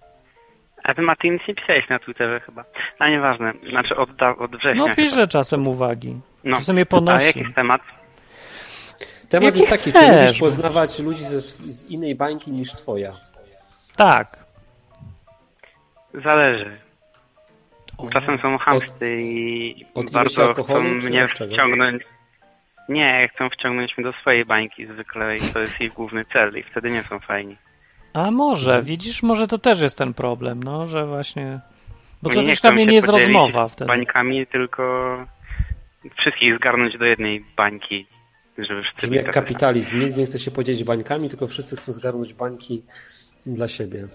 A ty Martin nic nie pisałeś na Twitterze chyba. A nieważne, znaczy od, od września. No chyba. piszę czasem uwagi. No. Czasem je A ponosi. jaki jest temat? Temat Jaki jest taki, chcesz, czy lubisz poznawać ludzi ze, z innej bańki niż twoja? Tak. Zależy. Czasem są chamsty i od bardzo chcą mnie od czego? Nie, chcą wciągnąć mnie do swojej bańki zwykle i to jest ich główny cel i wtedy nie są fajni. A może, widzisz, może to też jest ten problem, no, że właśnie... Bo to też dla mnie nie jest rozmowa wtedy. bańkami, tylko wszystkich zgarnąć do jednej bańki, żeby wszyscy Brzmi jak tacy kapitalizm. Nikt nie chce się podzielić bańkami, tylko wszyscy chcą zgarnąć bańki dla siebie.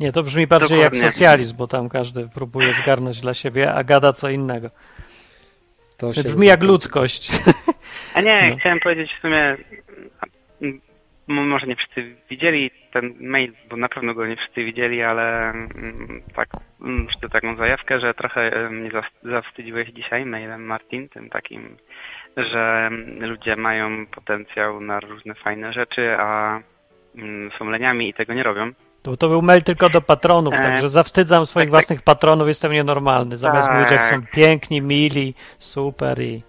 Nie, to brzmi bardziej jak Dokładnie. socjalizm, bo tam każdy próbuje zgarnąć dla siebie, a gada co innego. To To się brzmi jak ludzkość. A nie, No. chciałem powiedzieć w sumie, może nie wszyscy widzieli ten mail, bo na pewno go nie wszyscy widzieli, ale mm, tak, mm, to taką zajawkę, że trochę mnie zawstydziłeś dzisiaj mailem Martin, tym takim, że mm, ludzie mają potencjał na różne fajne rzeczy, a mm, są leniami i tego nie robią. To, to był mail tylko do patronów, E, także zawstydzam swoich tak, tak. własnych patronów, jestem nienormalny. Zamiast Tak. mówić, jak są piękni, mili, super i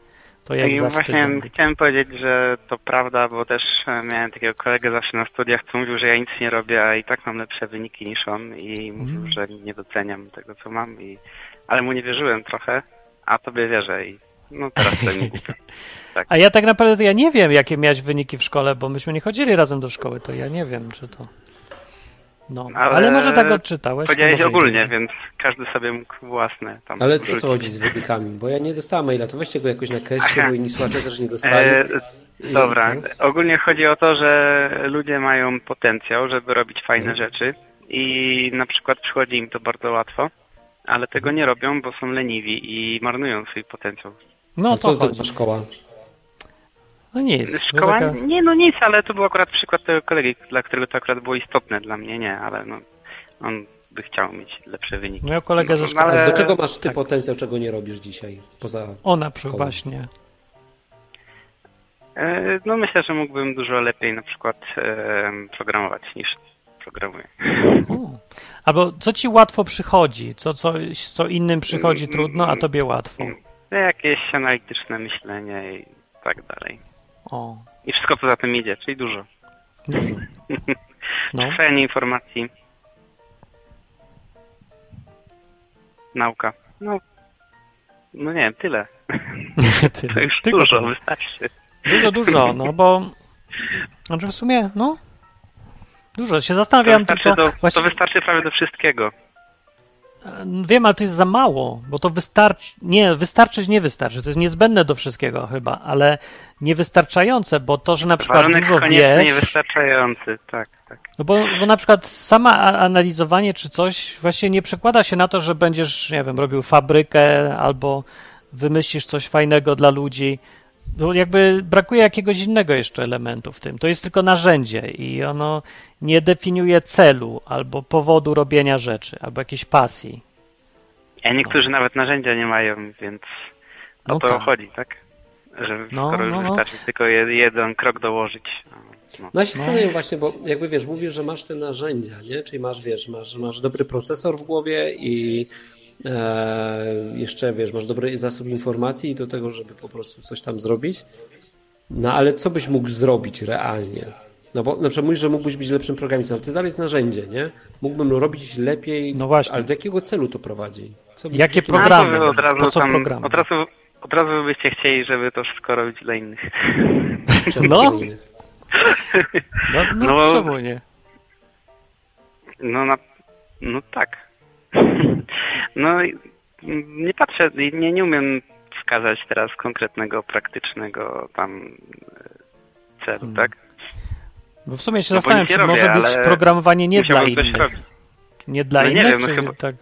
to jak I właśnie chciałem powiedzieć, że to prawda, bo też e, miałem takiego kolegę zawsze na studiach, co mówił, że ja nic nie robię, a i tak mam lepsze wyniki niż on i mówił, Mm. że nie doceniam tego, co mam. I... Ale mu nie wierzyłem trochę, a tobie wierzę i no teraz to nie głupio. A ja tak naprawdę ja nie wiem, jakie miałeś wyniki w szkole, bo myśmy nie chodzili razem do szkoły, to ja nie wiem, czy to... No, ale, Ale może tak odczytałeś. Powiedziałeś ogólnie, nie. więc każdy sobie mógł własne tam Ale co to chodzi z wynikami? Bo ja nie dostałem maila, to weźcie go jakoś nakreślcie, Aha. bo inni słuchacze też nie dostali. E, Dobra, co? ogólnie chodzi o to, że ludzie mają potencjał, żeby robić fajne rzeczy i na przykład przychodzi im to bardzo łatwo, ale tego nie robią, bo są leniwi i marnują swój potencjał. No A to co to chodzi. za szkoła? No nic. Szkoła? Taka... Nie, no nic, ale to był akurat przykład tego kolegi, dla którego to akurat było istotne, dla mnie nie, ale no, on by chciał mieć lepsze wyniki. Miał kolegę ze No, szkoły. ale- A do czego masz ty tak. potencjał, czego nie robisz dzisiaj? Poza O, na przykład szkołą? właśnie. E, No myślę, że mógłbym dużo lepiej na przykład e, programować niż programuję. Albo co ci łatwo przychodzi, co, co, co innym przychodzi Mm, trudno, a tobie łatwo. No, Jakieś analityczne myślenie i tak dalej. O, I wszystko co za tym idzie, czyli dużo. dużo. No. Informacji. Nauka. No, no nie wiem, tyle. Tyle. To już Tylko dużo, to. wystarczy. Dużo, dużo, no bo. Znaczy w sumie, no. Dużo. Się To zastanawiam wystarczy, tylko. do, właśnie, to wystarczy prawie do wszystkiego. Wiem, ale to jest za mało, bo to wystarczy. Nie, wystarczyć nie wystarczy. To jest niezbędne do wszystkiego chyba, ale niewystarczające, bo to, że na przykład Warunek dużo wiesz. niewystarczający, tak, tak. No bo, bo na przykład sama analizowanie czy coś właśnie nie przekłada się na to, że będziesz, nie wiem, robił fabrykę albo wymyślisz coś fajnego dla ludzi. Bo jakby brakuje jakiegoś innego jeszcze elementu w tym. To jest tylko narzędzie i ono nie definiuje celu albo powodu robienia rzeczy, albo jakiejś pasji. A niektórzy nawet narzędzia nie mają, więc o No to tak. chodzi, tak? Że No, skoro już no, no. wystarczy tylko jed, jeden krok dołożyć. No. No ja się zastanawiam właśnie, bo jakby wiesz, mówisz, że masz te narzędzia, nie? Czyli masz, wiesz, masz, masz dobry procesor w głowie i e, jeszcze, wiesz, masz dobry zasób informacji do tego, żeby po prostu coś tam zrobić. No ale co byś mógł zrobić realnie? No bo na przykład mówisz, że mógłbyś być lepszym programistą, ale to dalej jest narzędzie, nie? Mógłbym robić lepiej, No właśnie. ale do jakiego celu to prowadzi? Co by- Jakie jaki- programy? No, od razu, Po co tam, programy? Od razu, od razu byście chcieli, żeby to wszystko robić dla innych. czemu No. innych? No, no, No. czemu nie? No, na, no tak. No, i nie patrzę, nie, nie umiem wskazać teraz konkretnego, praktycznego tam e, celu, Hmm. tak? Bo w sumie się No zastanawiam, nie czy robię, może być programowanie nie dla innych. robić. Nie dla No nie innych, wiem, no czy chyba- tak?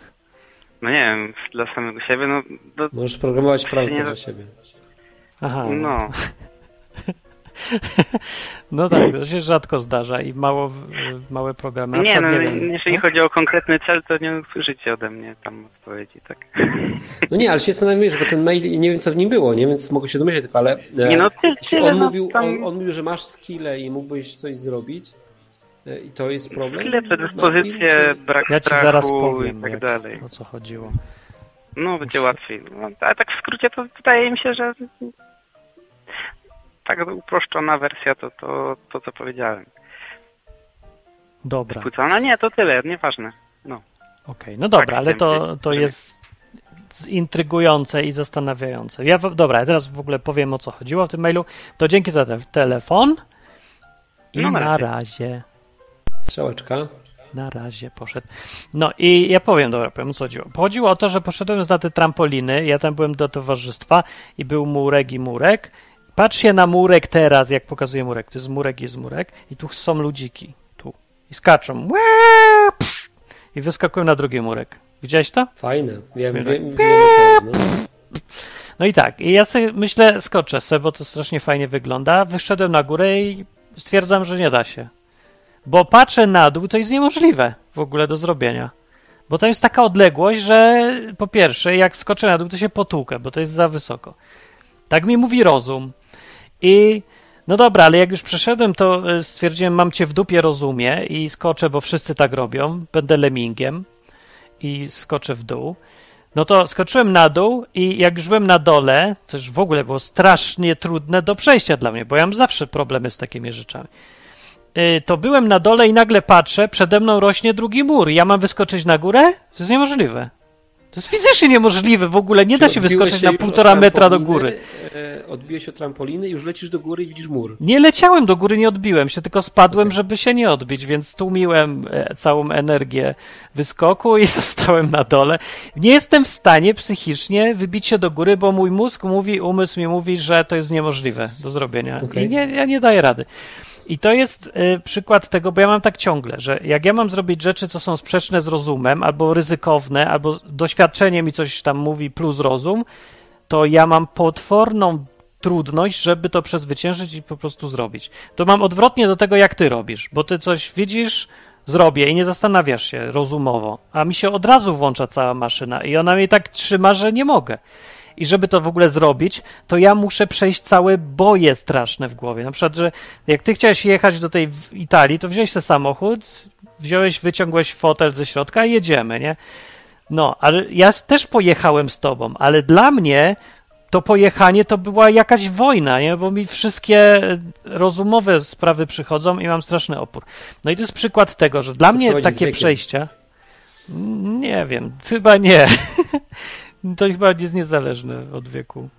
No nie wiem, dla samego siebie, no, do, Możesz programować Nie- dla siebie. Aha. no. No tak, to się rzadko zdarza i mało, małe programy. Nie, no, wiem, jeżeli no? chodzi o konkretny cel, to nie usłyszycie ode mnie tam odpowiedzi, tak? No nie, ale się zastanawiam, bo ten mail, nie wiem co w nim było, nie? Więc mogę się domyśleć tylko, ale e, Nie, no, ty- tyle, on, no, mówił, tam- on, on mówił, że masz skille i mógłbyś coś zrobić e, i to jest problem? Ile predyspozycje, Martin, brak Ja ci zaraz i powiem, tak jak, dalej. o co chodziło. No, będzie łatwiej. No, ale tak w skrócie to wydaje mi się, że tak uproszczona wersja to to, to co powiedziałem. Dobra, okej, Płycona? Nie, to tyle, nieważne. No. no dobra, Tak, ale to, to jest intrygujące i zastanawiające. Ja, dobra, ja teraz w ogóle powiem o co chodziło w tym mailu. To dzięki za te, telefon i No, na razie. Strzałeczka. Na razie poszedł. No i ja powiem, dobra, powiem o co chodziło. Chodziło o to, że poszedłem na te trampoliny, ja tam byłem do towarzystwa i był murek i murek. Patrzcie na murek teraz, jak pokazuje murek. To jest murek, jest murek i tu są ludziki. Tu. I skaczą. I wyskakują na drugi murek. Widziałeś to? Fajne. Wiem, wiem, wiem, wiem, no. No i tak, i ja sobie myślę, skoczę sobie, bo to strasznie fajnie wygląda. Wyszedłem na górę i stwierdzam, że nie da się. Bo patrzę na dół, to jest niemożliwe w ogóle do zrobienia. Bo tam jest taka odległość, że po pierwsze, jak skoczę na dół, to się potłukę, bo to jest za wysoko. Tak mi mówi rozum. I no dobra, ale jak już przeszedłem, to e, stwierdziłem, mam cię w dupie, rozumie i skoczę, bo wszyscy tak robią. Będę lemingiem i skoczę w dół. No to skoczyłem na dół i jak już byłem na dole, to już w ogóle było strasznie trudne do przejścia dla mnie, bo ja mam zawsze problemy z takimi rzeczami. Yy, To byłem na dole i nagle patrzę, przede mną rośnie drugi mur. Ja mam wyskoczyć na górę? To jest niemożliwe. To jest fizycznie niemożliwe w ogóle. Nie da się wyskoczyć na już od półtora metra do góry. e, Odbiłeś się od trampoliny i już lecisz do góry i widzisz mur. Nie leciałem do góry, nie odbiłem się, tylko spadłem, żeby się nie odbić, więc tłumiłem e, całą energię wyskoku i zostałem na dole. Nie jestem w stanie psychicznie wybić się do góry, bo mój mózg mówi, umysł mi mówi, że to jest niemożliwe do zrobienia. Okej. I nie, ja nie daję rady. I to jest y, przykład tego, bo ja mam tak ciągle, że jak ja mam zrobić rzeczy, co są sprzeczne z rozumem, albo ryzykowne, albo doświadczenie mi coś tam mówi plus rozum, to ja mam potworną trudność, żeby to przezwyciężyć i po prostu zrobić. To mam odwrotnie do tego, jak ty robisz, bo ty coś widzisz, zrobię i nie zastanawiasz się rozumowo, a mi się od razu włącza cała maszyna i ona mnie tak trzyma, że nie mogę. I żeby to w ogóle zrobić, to ja muszę przejść całe boje straszne w głowie. Na przykład, że jak ty chciałeś jechać do tej Italii, to wziąłeś sobie samochód, wziąłeś, wyciągłeś fotel ze środka i jedziemy, nie? No, ale ja też pojechałem z tobą, ale dla mnie to pojechanie to była jakaś wojna, nie? Bo mi wszystkie rozumowe sprawy przychodzą i mam straszny opór. No i to jest przykład tego, że dla mnie przychodzi z takie przejścia. Nie wiem, chyba nie. to chyba jest niezależne od wieku.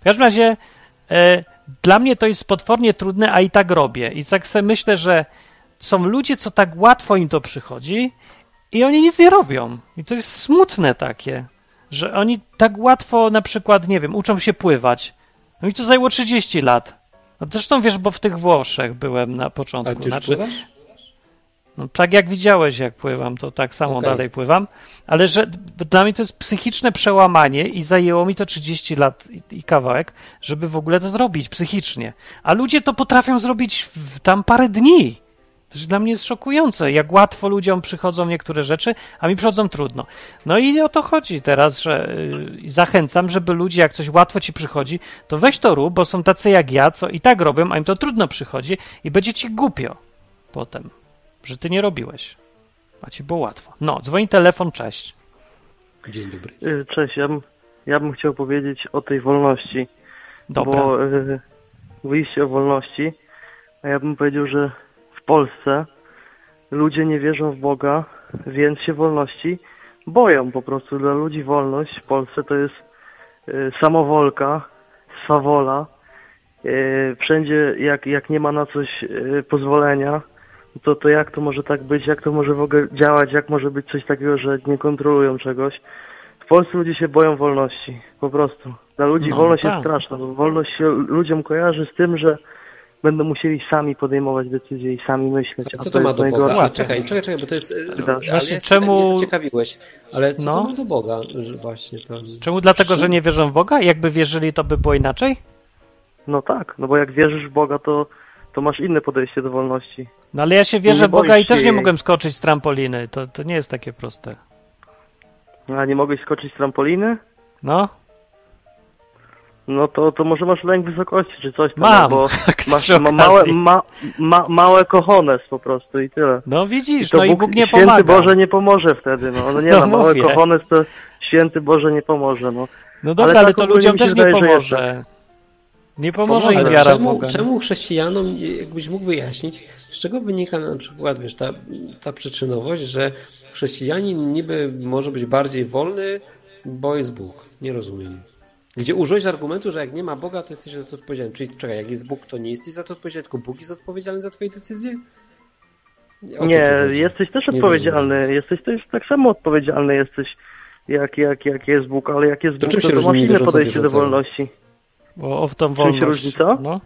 W każdym razie e, dla mnie to jest potwornie trudne, a i tak robię. I tak sobie myślę, że są ludzie, co tak łatwo im to przychodzi i oni nic nie robią. I to jest smutne takie, że oni tak łatwo na przykład, nie wiem, uczą się pływać. No i to zajęło 30 lat. No zresztą wiesz, bo w tych Włoszech byłem na początku. Ale ty już znaczy, pływasz? No, tak jak widziałeś, jak pływam, to tak samo Okej. dalej pływam. Ale że dla mnie to jest psychiczne przełamanie i zajęło mi to 30 lat i, i kawałek, żeby w ogóle to zrobić psychicznie. A ludzie to potrafią zrobić w tam parę dni. To jest dla mnie jest szokujące, jak łatwo ludziom przychodzą niektóre rzeczy, a mi przychodzą trudno. No i o to chodzi teraz, że yy, zachęcam, żeby ludzie, jak coś łatwo ci przychodzi, to weź to rób, bo są tacy jak ja, co i tak robią, a im to trudno przychodzi i będzie ci głupio potem, że ty nie robiłeś. A ci było łatwo. No, dzwoni telefon, cześć. Dzień dobry. Y, Cześć, ja bym, ja bym chciał powiedzieć o tej wolności. Dobra. Bo y, mówiliście o wolności, a ja bym powiedział, że w Polsce ludzie nie wierzą w Boga, więc się wolności boją po prostu. Dla ludzi wolność w Polsce to jest y, samowolka, swawola. Y, wszędzie jak, jak nie ma na coś y, pozwolenia, to, to jak to może tak być, jak to może w ogóle działać, jak może być coś takiego, że nie kontrolują czegoś. W Polsce ludzie się boją wolności, po prostu. Dla ludzi No, wolność tak. jest straszna, bo wolność się ludziom kojarzy z tym, że będą musieli sami podejmować decyzje i sami myśleć. A co to ma jest do Boga? Ale czekaj, czekaj, czekaj, bo to jest... e, Da. Ale Właśnie jest, czemu- Mnie zaciekawiłeś. Ale co No. to ma do Boga? Że właśnie to... Czemu dlatego, że nie wierzą w Boga? Jakby wierzyli, to by było inaczej? No tak, no bo jak wierzysz w Boga, to, to masz inne podejście do wolności. No ale ja się wierzę w Boga i też nie jej. mogłem skoczyć z trampoliny. To, to nie jest takie proste. A nie mogłeś skoczyć z trampoliny? No, No to, to może masz lęk wysokości czy coś tam, Mam. bo Tak masz ma, małe, ma, ma, małe kochones po prostu i tyle. no widzisz, to no i Bóg nie święty pomaga. Boże nie pomoże wtedy, no, no nie No no, małe kochones to święty Boże nie pomoże, no. No dobra, ale ale, tak to ludziom też nie wydaje, pomoże. Nie pomoże Pomoże, im Ale wiara w czemu, Boga. czemu chrześcijanom, jakbyś mógł wyjaśnić, z czego wynika na przykład, wiesz, ta, ta przyczynowość, że chrześcijanin niby może być bardziej wolny, bo jest Bóg. Nie rozumiem. Gdzie użyłeś argumentu, że jak nie ma Boga, to jesteś za to odpowiedzialny. Czyli czekaj, jak jest Bóg, to nie jesteś za to odpowiedzialny, tylko Bóg jest odpowiedzialny za twoje decyzje? O co Nie, tu chodzi? jesteś też Nie odpowiedzialny, jesteś też tak samo odpowiedzialny jesteś jak, jak, jak jest Bóg, ale jak jest To Bóg, czym się to, to różni masz inne wierzący od podejście do wolności. Bo w tą Czym się wolność. różni co? No.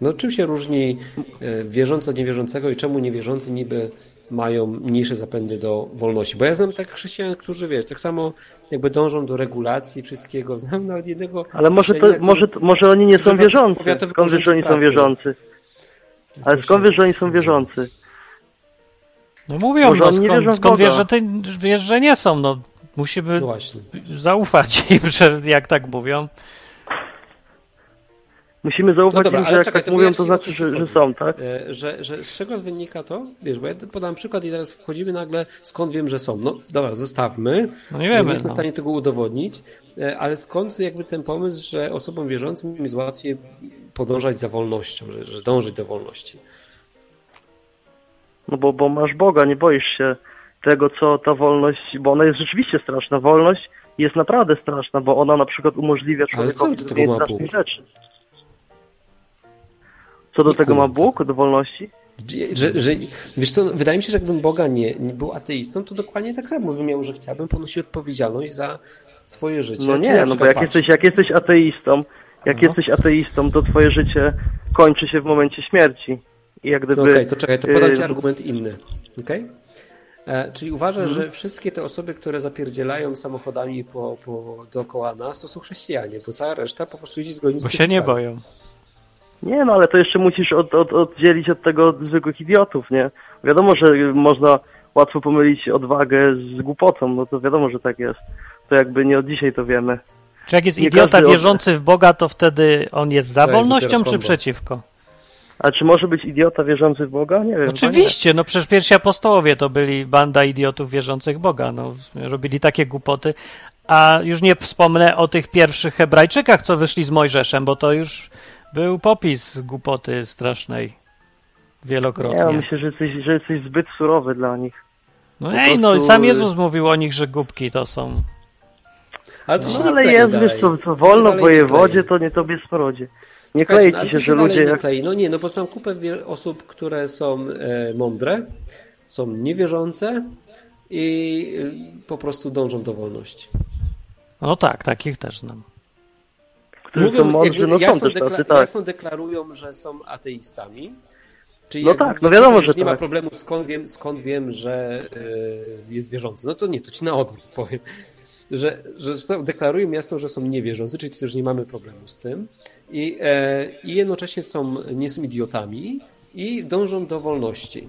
No czym się różni e, wierzący od niewierzącego i czemu niewierzący niby mają mniejsze zapędy do wolności? Bo ja znam tak chrześcijan, którzy wiesz, tak samo jakby dążą do regulacji wszystkiego. Znam nawet jednego Ale może, to, może, może oni nie są wierzący. Skąd wiesz, że oni są wierzący? Ale skąd wiesz, że oni są wierzący? no mówią, Może no oni nie wierzą skąd, skąd wiesz, że ty wiesz, że nie są, no musimy No właśnie. zaufać im, że jak tak mówią. Musimy zaufać No dobra, im, że ale jak czekaj, tak mówią, to znaczy, że, że są, tak? E, Że, że z czego wynika to? Wiesz, bo ja podam przykład i teraz wchodzimy nagle, skąd wiem, że są. No dobra, zostawmy. No nie wiemy, Nie jestem no. w stanie tego udowodnić, e, ale skąd jakby ten pomysł, że osobom wierzącym jest łatwiej podążać za wolnością, że, że dążyć do wolności? No bo, bo masz Boga, nie boisz się tego, co ta wolność, bo ona jest rzeczywiście straszna. Wolność jest naprawdę straszna, bo ona na przykład umożliwia człowiekowi do tego zrobienie strasznych rzeczy. Co do Nie tego ma Bóg, do wolności? Że, że, wiesz co, wydaje mi się, że jakbym Boga nie, nie był ateistą, to dokładnie tak samo bym miał, że chciałbym ponosić odpowiedzialność za swoje życie. No nie, no bo jak patrz, jesteś, jak jesteś ateistą, jak No. jesteś ateistą, to twoje życie kończy się w momencie śmierci. I jak gdyby... No Okej, to czekaj, to podam ci y, argument inny. Okay? E, czyli uważasz, Mhm. że wszystkie te osoby, które zapierdzielają samochodami po, po, dookoła nas, to są chrześcijanie, bo cała reszta po prostu idzie zgodnie z Bo się nie boją. Nie, no ale to jeszcze musisz od, od, oddzielić od tego zwykłych idiotów, nie? Wiadomo, że można łatwo pomylić odwagę z głupotą, no to wiadomo, że tak jest. To jakby nie od dzisiaj to wiemy. Czy jak jest Nie idiota od- wierzący w Boga, to wtedy on jest za To jest wolnością dopiero czy przeciwko? A czy może być idiota wierzący w Boga? Nie wiem. Oczywiście, no przecież pierwsi apostołowie to byli banda idiotów wierzących w Boga, no robili takie głupoty, a już nie wspomnę o tych pierwszych Hebrajczykach, co wyszli z Mojżeszem, bo to już był popis głupoty strasznej Nie, wielokrotnie. no myślę, że jesteś, że jesteś zbyt surowy dla nich. No po ej, no prostu- sam Jezus mówił o nich, że głupki to są. Ale to się No nie ale jest, wiesz, co, co wolno się wojewodzie, to nie tobie smrodzie. Nie klei no, ci się, to że ludzie nie jak... klei. No nie, no bo znam kupę osób, które są e, mądre, są niewierzące i y, po prostu dążą do wolności. No tak, takich też znam. Którzy są mądrzy, no są jasno, też dekla- tacy, tak. jasno deklarują, że są ateistami. Czyli No tak, no wiadomo, że nie ma tak. problemu, skąd wiem, skąd wiem że y, jest wierzący. No to nie, to ci na odwrót powiem. Że, że są, deklarują jasno, że są niewierzący, czyli też nie mamy problemu z tym. I, e, i jednocześnie są, nie są idiotami i dążą do wolności.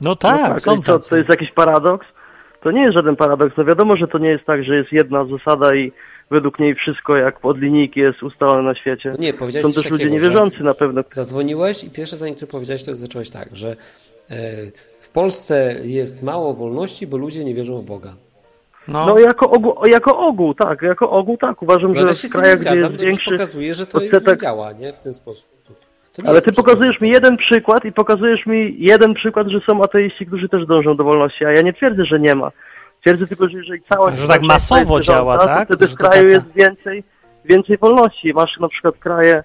No tak, no tak są co, tacy. to jest jakiś paradoks? To nie jest żaden paradoks. No wiadomo, że to nie jest tak, że jest jedna zasada i według niej wszystko jak od linijki jest ustalone na świecie. No nie, powiedziałeś Są też ludzie takiego, niewierzący na pewno. Zadzwoniłeś i pierwsze zdanie, które powiedziałeś, to zacząłeś tak, że e, w Polsce jest mało wolności, bo ludzie nie wierzą w Boga. No, No jako ogół, jako ogół, tak, jako ogół tak. Uważam, No, że w krajach, gdzie zgadzam, jest większy... pokazuje, że to odsetek- nie działa, nie? W ten sposób. Ale ty pokazujesz mi jeden przykład i pokazujesz mi jeden przykład, że są ateiści, którzy też dążą do wolności, a ja nie twierdzę, że nie ma. Twierdzę tylko, że jeżeli całość... Że tak masowo działa, tak? To wtedy w kraju jest więcej, więcej wolności. Masz na przykład kraje,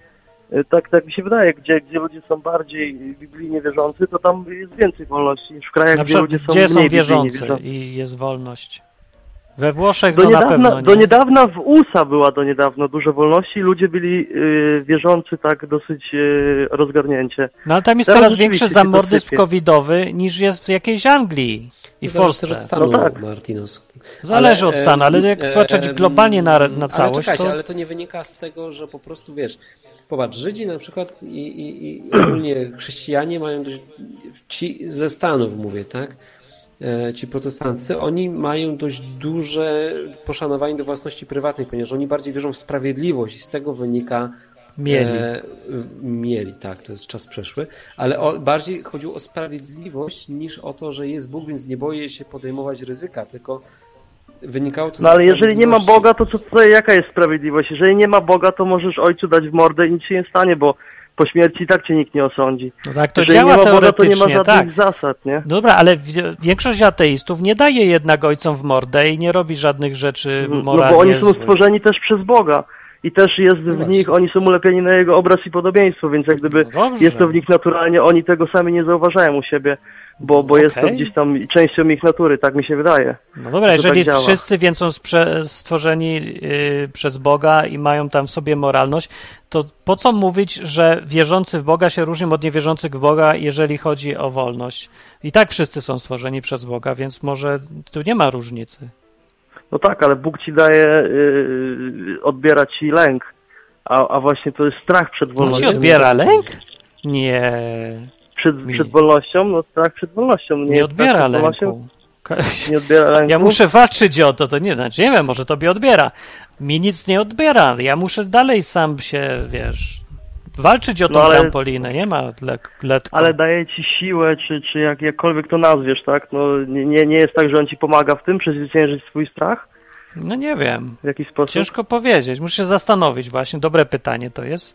y, tak, tak mi się wydaje, gdzie, gdzie ludzie są bardziej biblijnie wierzący, to tam jest więcej wolności niż w krajach, na gdzie ludzie są gdzie są mniej biblijnie wierzący wierzący. i jest wolność? We Włoszech Do no na niedawna, pewno do nie. niedawna w USA była do niedawna dużo wolności, ludzie byli y, wierzący tak dosyć y, rozgarnięcie. No ale tam jest Teraz teraz rzeczywiście większy zamordyzm covidowy niż jest w jakiejś Anglii i w Zależy Polsce. też od stanu, No tak. Martinos. Zależy Ale, od stanu, ale jak patrzeć em, globalnie na, na całość, Ale czekajcie, to... ale to nie wynika z tego, że po prostu, wiesz, popatrz, Żydzi na przykład i, i, i ogólnie chrześcijanie mają dość, ci ze Stanów mówię, tak? E, Ci protestancy, oni mają dość duże poszanowanie do własności prywatnej, ponieważ oni bardziej wierzą w sprawiedliwość i z tego wynika Mieli. E, mieli, tak, to jest czas przeszły, ale o, bardziej chodziło o sprawiedliwość niż o to, że jest Bóg, więc nie boję się podejmować ryzyka, tylko wynikało to No ale jeżeli nie ma. Boga, to co tutaj, jaka jest sprawiedliwość? Jeżeli nie ma Boga, to możesz ojcu dać w mordę i nic się nie stanie, bo po śmierci tak cię nikt nie osądzi. No tak to Jeżeli działa nie ma Boga, to nie ma tak. żadnych zasad, nie? Dobra, ale wi- większość ateistów nie daje jednak ojcom w mordę i nie robi żadnych rzeczy No moralnie bo oni są złych. stworzeni też przez Boga. I też jest w właśnie. nich, oni są ulepieni na jego obraz i podobieństwo, więc jak gdyby No jest to w nich naturalnie, oni tego sami nie zauważają u siebie, bo, bo jest to gdzieś tam częścią ich natury, tak mi się wydaje. No dobra, że jeżeli tak wszyscy więc są stworzeni yy, przez Boga i mają tam w sobie moralność, to po co mówić, że wierzący w Boga się różnią od niewierzących w Boga, jeżeli chodzi o wolność? I tak wszyscy są stworzeni przez Boga, więc może tu nie ma różnicy. No tak, ale Bóg ci daje, yy, odbiera ci lęk, a, a właśnie to jest strach przed wolnością. ci odbiera lęk? Nie, Przed, przed wolnością? No strach przed wolnością. Nie, nie odbiera lęku. Nie odbiera lęku? Ja muszę walczyć o to, to nie, znaczy nie wiem, może tobie odbiera. Mi nic nie odbiera, ja muszę dalej sam się, wiesz, walczyć o tą No ale- trampolinę, nie ma lek, letko. Ale daje ci siłę, czy, czy jak, jakkolwiek to nazwiesz, tak? No nie, nie, jest tak, że on ci pomaga w tym, przezwyciężyć swój strach No nie wiem, w jakiś sposób? ciężko powiedzieć, muszę się zastanowić właśnie, dobre pytanie to jest.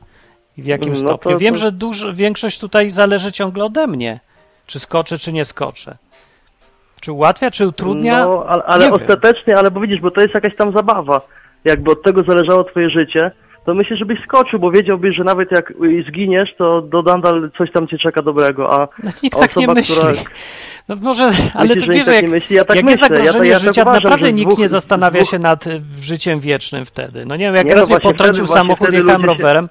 I w jakim No stopniu? to- Wiem, to- że dużo, większość tutaj zależy ciągle ode mnie, czy skoczę, czy nie skoczę. Czy ułatwia, czy utrudnia? No, ale, ale ostatecznie, ale bo widzisz, bo to jest jakaś tam zabawa. Jakby od tego zależało twoje życie, to myślę, żebyś skoczył, bo wiedziałbyś, że nawet jak y, zginiesz, to do nadal coś tam cię czeka dobrego, a No, nikt a tak nie osoba, myśli. która- No może, ale Myślisz, to wiesz, tak jak, nie myśli? Ja tak jak myślę. jest zagrożenie Ja tak- ja tak życia, uważam, naprawdę nikt dwóch- nie zastanawia dwóch- się nad y, życiem wiecznym wtedy. No nie wiem, jak Nie, no potrącił samochód, jechałem ludzie się- rowerem,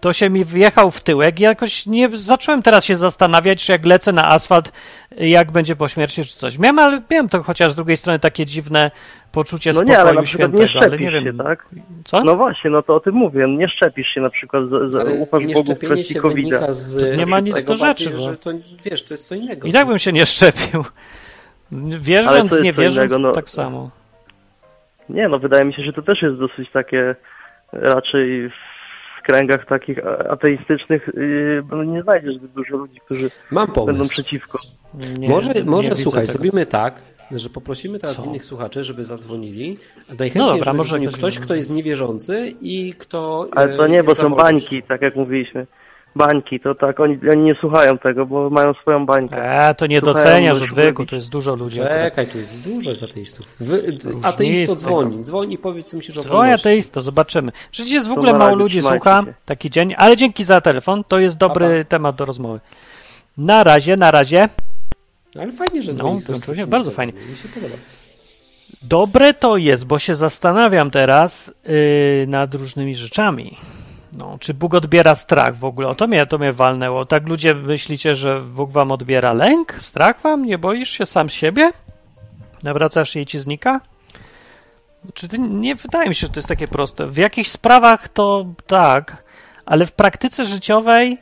to się mi wjechał w tyłek i jakoś nie zacząłem teraz się zastanawiać, czy jak lecę na asfalt, jak będzie po śmierci, czy coś. Miałem, ale miałem to chociaż z drugiej strony takie dziwne poczucie No spokoju nie, ale na przykład nie świętego, ale nie szczepisz wiem. się, tak? Co? No właśnie, no to o tym mówię. Nie szczepisz się na przykład, z, z, ufasz Bogu w kwestii covid nie ma nic do rzeczy, bardziej, że to, wiesz, to jest co innego. I tak bym się nie szczepił. Wierząc, nie wierząc, innego, no- tak samo. Nie, no wydaje mi się, że to też jest dosyć takie raczej w kręgach takich ateistycznych yy, no nie znajdziesz dużo ludzi, którzy Mam będą przeciwko. Nie, może, nie może słuchaj, tego. zrobimy tak, że poprosimy teraz Co? innych słuchaczy, żeby zadzwonili. A najchętniej, No dobra, może ktoś ktoś, inny. kto jest niewierzący i kto. Ale to e, nie, bo są bańki, tak jak mówiliśmy. Bańki, to tak, oni, oni nie słuchają tego, bo mają swoją bańkę. E, to nie Słuchają doceniasz odwyku, to jest dużo ludzi. Czekaj, tu jest dużo jest ateistów. Wy, ateisto dzwoni, dzwoni i powiedz, co myślisz o Dzwoń wolności. ateisto, zobaczymy. Przecież jest w ogóle mało ludzi słucha, się. taki dzień, ale dzięki za telefon, to jest dobry temat do rozmowy. Na razie, na razie. Ale fajnie, że No, dzwoni. to się bardzo nie fajnie. Mi się podoba. Dobre to jest, bo się zastanawiam teraz yy, nad różnymi rzeczami. No, czy Bóg odbiera strach w ogóle? O to mnie, to mnie walnęło. Tak ludzie myślicie, że Bóg wam odbiera lęk? Strach wam? Nie boisz się sam siebie? Nawracasz i ci znika? Czy ty, nie wydaje mi się, że to jest takie proste. W jakichś sprawach to tak, ale w praktyce życiowej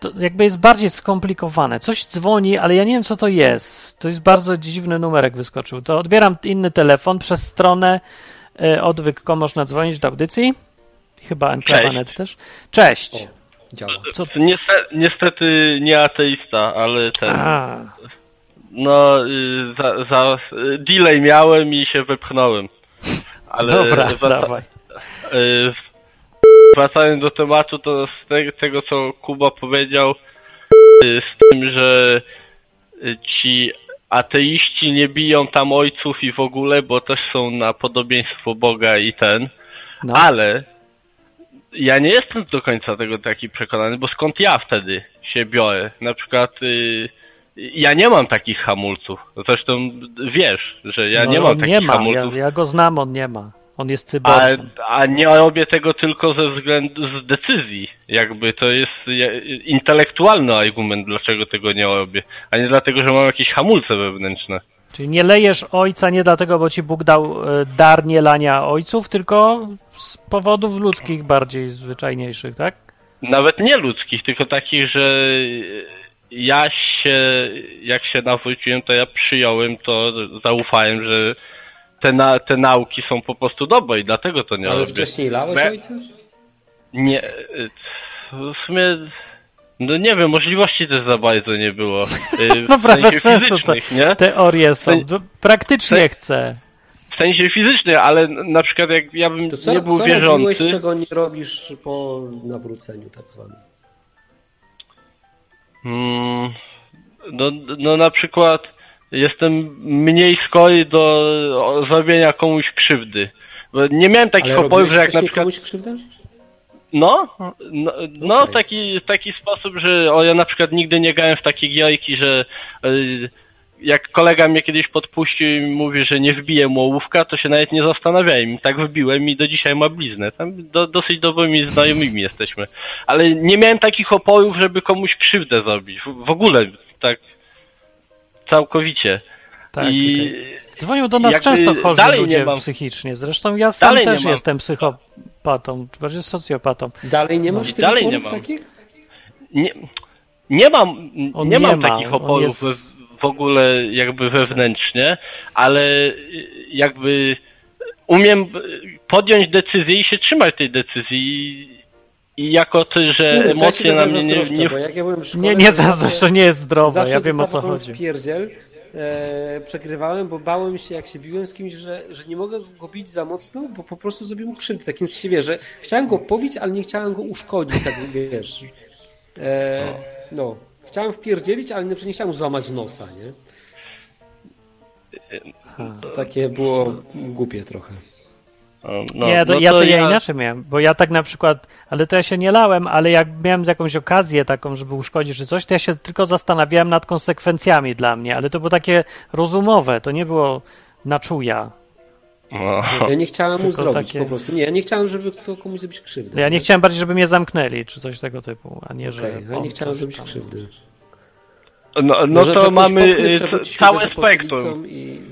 to jakby jest bardziej skomplikowane. Coś dzwoni, ale ja nie wiem, co to jest. To jest bardzo dziwny numerek wyskoczył. To odbieram inny telefon przez stronę e, odwyk.com można dzwonić do audycji. Chyba Enklawa.net też. Cześć. O. Działa. Co? Niestety, niestety nie ateista, ale ten. A, No, y, za, za delay miałem i się wypchnąłem. Ale dobra, wraca- dawaj. y, wracając do tematu, to z te, tego co Kuba powiedział, y, z tym, że ci ateiści nie biją tam ojców i w ogóle, bo też są na podobieństwo Boga i ten, No. ale ja nie jestem do końca tego taki przekonany, bo skąd ja wtedy się biorę? Na przykład y, ja nie mam takich hamulców. Zresztą wiesz, że ja no, nie mam takich nie ma. Ja, hamulców. ja go znam, on nie ma. On jest A, cyborgiem. a nie robię tego tylko ze względu z decyzji. Jakby to jest je- intelektualny argument, dlaczego tego nie robię. A nie dlatego, że mam jakieś hamulce wewnętrzne. Czyli nie lejesz ojca nie dlatego, bo ci Bóg dał e, dar nie lania ojców, tylko z powodów ludzkich bardziej zwyczajniejszych, tak? Nawet nie ludzkich, tylko takich, że ja się, jak się nawróciłem, to ja przyjąłem to, zaufałem, że te, na, te nauki są po prostu dobre i dlatego to nie Ale robię. wcześniej lałeś ojca? Nie, y, w sumie, no nie wiem, możliwości też za bardzo nie było. Y, W Dobra, sensie bez sensu to. fizycznych, nie? Teorie są. Te- Do- Praktycznie te- chcę. W sensie fizycznych, ale na przykład jak ja bym To co, nie był co wierzący... robiłeś, czego nie robisz po nawróceniu tak zwanym? Mm, no, no na przykład jestem mniej skory do zrobienia komuś krzywdy. Bo nie miałem takich robiłeś że jak na przykład... komuś krzywdę? No, no, no w taki, taki sposób, że o, ja na przykład nigdy nie grałem w takie gierki, że y, jak kolega mnie kiedyś podpuścił i mówi, że nie wbiję mu ołówka, to się nawet nie zastanawiałem. Tak wbiłem i do dzisiaj ma bliznę. Tam do, dosyć dobrymi znajomymi jesteśmy. Ale nie miałem takich oporów, żeby komuś krzywdę zrobić. W, w ogóle, tak całkowicie. Tak, I okej. Dzwonią do nas często chorzy ludzie psychicznie. Zresztą ja sam też mam- jestem psychopatą, czy bardziej socjopatą. Dalej nie masz No, tych dalej nie mam. takich? nie, nie mam, On nie nie mam ma, takich oporów jest- w, w ogóle jakby wewnętrznie, ale y, jakby umiem podjąć decyzję i się trzymać tej decyzji i jako to, że Kurde, ja emocje na trochę mnie nie, nie bo jak ja byłem w szkole, Nie, nie to zazdroszczę, nie jest zdrowe, ja wiem o co chodzi. w pierdziel, e, przegrywałem, bo bałem się, jak się biłem z kimś, że, że nie mogę go bić za mocno, bo po prostu zrobił mu krzywdę. Tak więc się wie, że chciałem go pobić, ale nie chciałem go uszkodzić, tak wiesz. E, no. Chciałem wpierdzielić, ale nie, nie chciałem złamać nosa, nie? To takie było głupie trochę. O, no, nie, to, no ja to ja inaczej miałem, bo ja tak na przykład, ale to ja się nie lałem, ale jak miałem jakąś okazję taką, żeby uszkodzić czy coś, to ja się tylko zastanawiałem nad konsekwencjami dla mnie, ale to było takie rozumowe, to nie było na czuja. No. Ja nie chciałem mu zrobić takie- po prostu. Nie, ja nie chciałem, żeby kto komuś zrobić krzywdę. Ja nie chciałem bardziej, żeby mnie zamknęli, czy coś tego typu, a nie, że... Okej, ja nie chciałem zrobić tam- krzywdy. No, no Może to mamy y, uderzy pod spektrum. I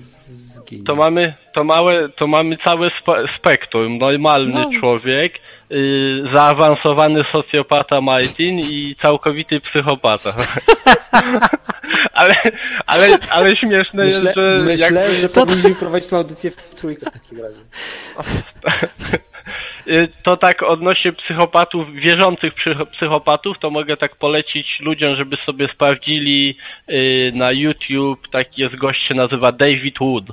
To mamy, to małe, to mamy całe spe, spektrum. Normalny No. człowiek, y, zaawansowany socjopata Martin i całkowity psychopata. ale, ale, ale śmieszne Myślę, jest, że myślę jakby, że powinniśmy prowadzić tę audycję w trójkę w takim razie. y, to tak odnośnie psychopatów, wierzących psycho- psychopatów, to mogę tak polecić ludziom, żeby sobie sprawdzili y, na YouTube, taki jest gość się nazywa David Wood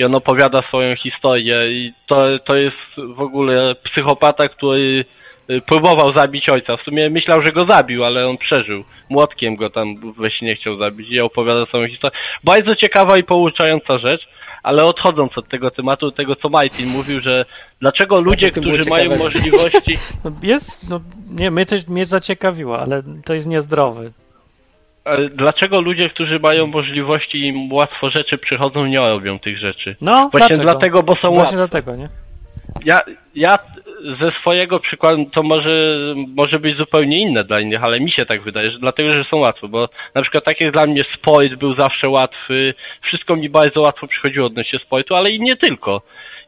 i on opowiada swoją historię i to, to jest w ogóle psychopata, który y, próbował zabić ojca. W sumie myślał, że go zabił, ale on przeżył. Młotkiem go tam we śnie chciał zabić i opowiada swoją historię. Bardzo ciekawa i pouczająca rzecz, ale odchodząc od tego tematu, tego co Martin mówił, że dlaczego ludzie, którzy mają możliwości... No jest, no nie, mnie, też, mnie zaciekawiło, ale to jest niezdrowe. Ale dlaczego ludzie, którzy mają możliwości i im łatwo rzeczy przychodzą, nie robią tych rzeczy? No, Właśnie dlaczego? dlatego, bo są Właśnie łatwe. dlatego, nie? Ja, ja ze swojego przykładu, to może, może być zupełnie inne dla innych, ale mi się tak wydaje, że dlatego, że są łatwe, bo na przykład tak jak dla mnie sport był zawsze łatwy, wszystko mi bardzo łatwo przychodziło odnośnie sportu, ale i nie tylko.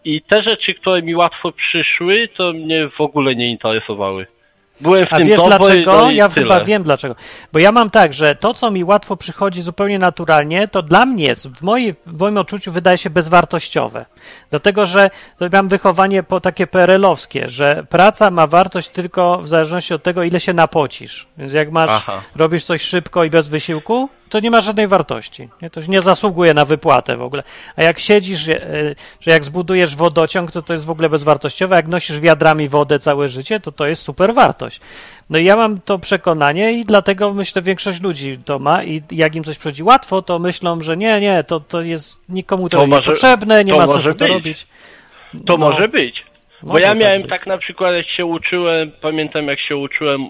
I te rzeczy, które mi łatwo przyszły, to mnie w ogóle nie interesowały. Byłem w A tym wiesz dlaczego? no ja tyle. chyba wiem dlaczego. Bo ja mam tak, że to, co mi łatwo przychodzi zupełnie naturalnie, to dla mnie jest, w, mojej, w moim odczuciu wydaje się bezwartościowe. Dlatego, że mam wychowanie po takie PRL-owskie, że praca ma wartość tylko w zależności od tego, ile się napocisz. Więc jak masz, Aha. robisz coś szybko i bez wysiłku, to nie ma żadnej wartości. Nie? To nie zasługuje na wypłatę w ogóle. A jak siedzisz, e, że jak zbudujesz wodociąg, to to jest w ogóle bezwartościowe. Jak nosisz wiadrami wodę całe życie, to to jest super wartość. No i ja mam to przekonanie i dlatego myślę, większość ludzi to ma i jak im coś przychodzi łatwo, to myślą, że nie, nie, to, to jest nikomu to, To nie może- potrzebne, nie to ma sensu to robić. To No. może być. Bo ja tak miałem tak na przykład, jak się uczyłem, pamiętam jak się uczyłem,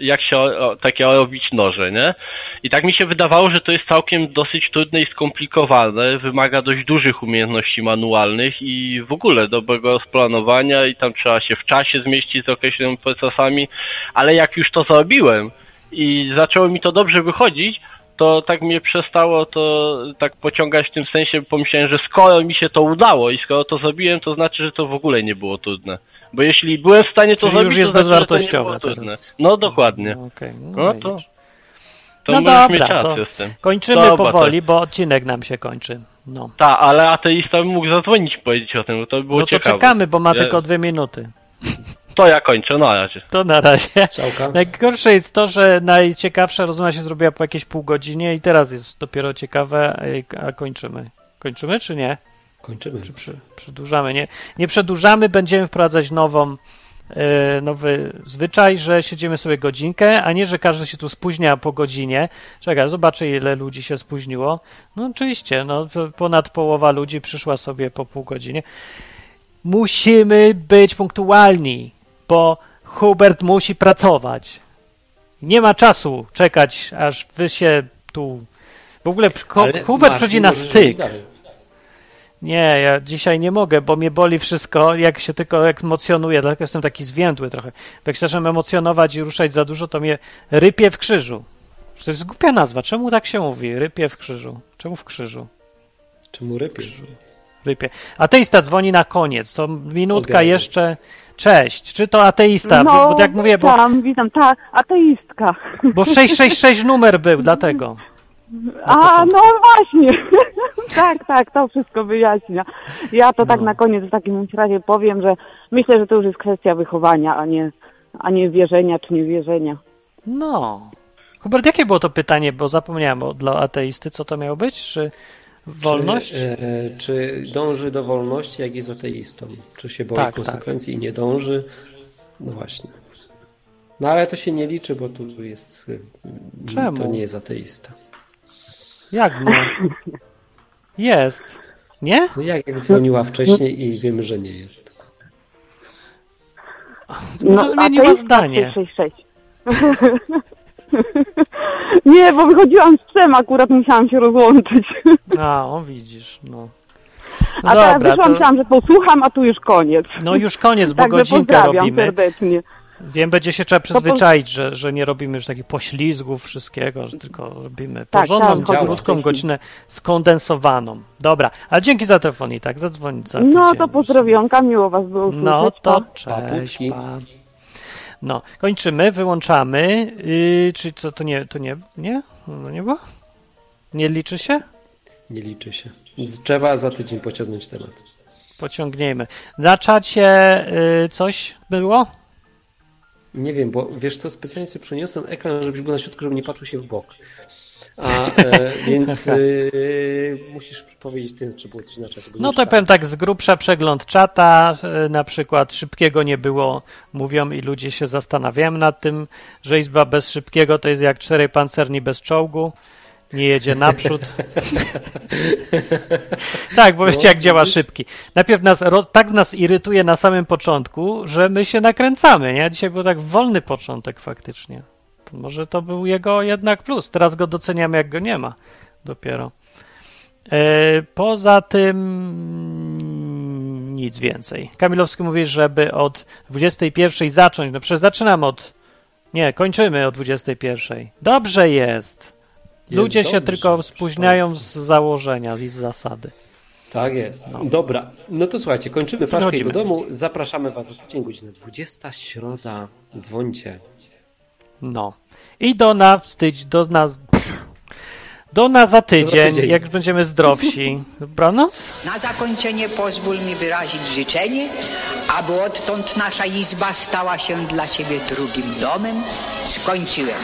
jak się o, takie robić noże, nie? I tak mi się wydawało, że to jest całkiem dosyć trudne i skomplikowane, wymaga dość dużych umiejętności manualnych i w ogóle dobrego rozplanowania i tam trzeba się w czasie zmieścić z określonymi procesami, ale jak już to zrobiłem i zaczęło mi to dobrze wychodzić, to tak mnie przestało to tak pociągać w tym sensie, bo pomyślałem, że skoro mi się to udało i skoro to zrobiłem, to znaczy, że to w ogóle nie było trudne. Bo jeśli byłem w stanie to Czyli zrobić, już jest to znaczy, że to nie było trudne. No dokładnie. No, okej, no, No to, widzisz. to No możesz dobra, mieć to rację z tym. Kończymy Dobra, powoli, bo odcinek nam się kończy. No, Tak, ale ateista mógł zadzwonić i powiedzieć o tym, bo to by było no to ciekawe. czekamy, bo ma Ja- tylko dwie minuty. To ja kończę, na razie. To na razie. Strzałka. Najgorsze jest to, że najciekawsza rozmowa się zrobiła po jakieś pół godzinie i teraz jest dopiero ciekawe, a kończymy. Kończymy czy nie? Kończymy. Czy przy, przedłużamy? Nie, nie przedłużamy, będziemy wprowadzać nową, e, nowy zwyczaj, że siedzimy sobie godzinkę, a nie, że każdy się tu spóźnia po godzinie. Czekaj, zobaczę ile ludzi się spóźniło. No oczywiście, no to ponad połowa ludzi przyszła sobie po pół godzinie. Musimy być punktualni, bo Hubert musi pracować. Nie ma czasu czekać, aż wy się tu... W ogóle Ale Hubert Martin, przychodzi na styk. Nie, ja dzisiaj nie mogę, bo mnie boli wszystko, jak się tylko emocjonuję, dlatego jestem taki zwiędły trochę. Bo jak zaczynam emocjonować i ruszać za dużo, to mnie rypie w krzyżu. To jest głupia nazwa. Czemu tak się mówi? Rypie w krzyżu. Czemu w krzyżu? Czemu rypisz? Rypie. Ateista dzwoni na koniec. To minutka jeszcze. Cześć. Czy to ateista? No, bo, bo jak mówię, bo, witam, witam, tak, ateistka. bo 666 numer był, dlatego. A, no właśnie. tak, tak, to wszystko wyjaśnia. Ja to tak na koniec w takim razie powiem, że myślę, że to już jest kwestia wychowania, a nie, a nie wierzenia czy niewierzenia. No. Hubert, jakie było to pytanie, bo zapomniałem o, dla ateisty, co to miało być? Czy wolność? Czy, e, czy dąży do wolności, jak jest ateistą? Czy się boi Tak, konsekwencji i nie dąży? No właśnie. No ale to się nie liczy, bo tu jest. e, Czemu? To nie jest ateista. Jak nie? Jest. Nie? No jak, jak dzwoniła wcześniej i wiemy, że nie jest. Może zmieniła ateistka zdanie. 666. nie, bo wychodziłam z psem, akurat musiałam się rozłączyć. A, o widzisz, no. No a teraz wyszłam, to, myślałam, że posłucham, a tu już koniec. no już koniec, bo Także godzinkę robimy. serdecznie. Wiem, będzie się trzeba przyzwyczaić, że, że nie robimy już takich poślizgów wszystkiego, że tylko robimy Tak, porządną, tak, działa. krótką godzinę skondensowaną. Dobra, ale dzięki za telefon i tak, zadzwonić za No to pozdrowionka, miło was było usłyszeć. No to cześć, pa. No, kończymy, wyłączamy. Yy, czy co, to nie, to nie, nie? No nie było? Nie liczy się? Nie liczy się. Więc trzeba za tydzień pociągnąć temat. Pociągniemy. Na czacie y, coś było? Nie wiem, bo wiesz co, specjalnie sobie przeniosłem ekran, żebyś był na środku, żeby nie patrzył się w bok. A, e, więc e, musisz powiedzieć ty, czy było coś na czacie. No to powiem tak, z grubsza przegląd czata, na przykład szybkiego nie było, mówią i ludzie się zastanawiają nad tym, że izba bez szybkiego to jest jak czterej pancerni bez czołgu, nie jedzie naprzód. tak, bo wiecie jak działa szybki. Najpierw nas, roz, tak nas irytuje na samym początku, że my się nakręcamy, nie? Dzisiaj był tak wolny początek faktycznie. Może to był jego jednak plus. Teraz go doceniamy, jak go nie ma. Dopiero. E, poza tym nic więcej. Kamilowski mówi, żeby od 21 zacząć. No przecież zaczynamy od. Nie, kończymy o 21. Dobrze jest. Ludzie Jest się dobrze, tylko proszę spóźniają z założenia i z zasady. Tak jest. Dobra. No to słuchajcie, kończymy flaszkę i do domu. Zapraszamy Was za tydzień, godzina 20, środa. Dzwońcie. No. I do nas, tydzień, do nas, do nas za tydzień, tydzień. jak będziemy zdrowsi. Dobranoc? Na zakończenie pozwól mi wyrazić życzenie, aby odtąd nasza izba stała się dla Ciebie drugim domem. Skończyłem.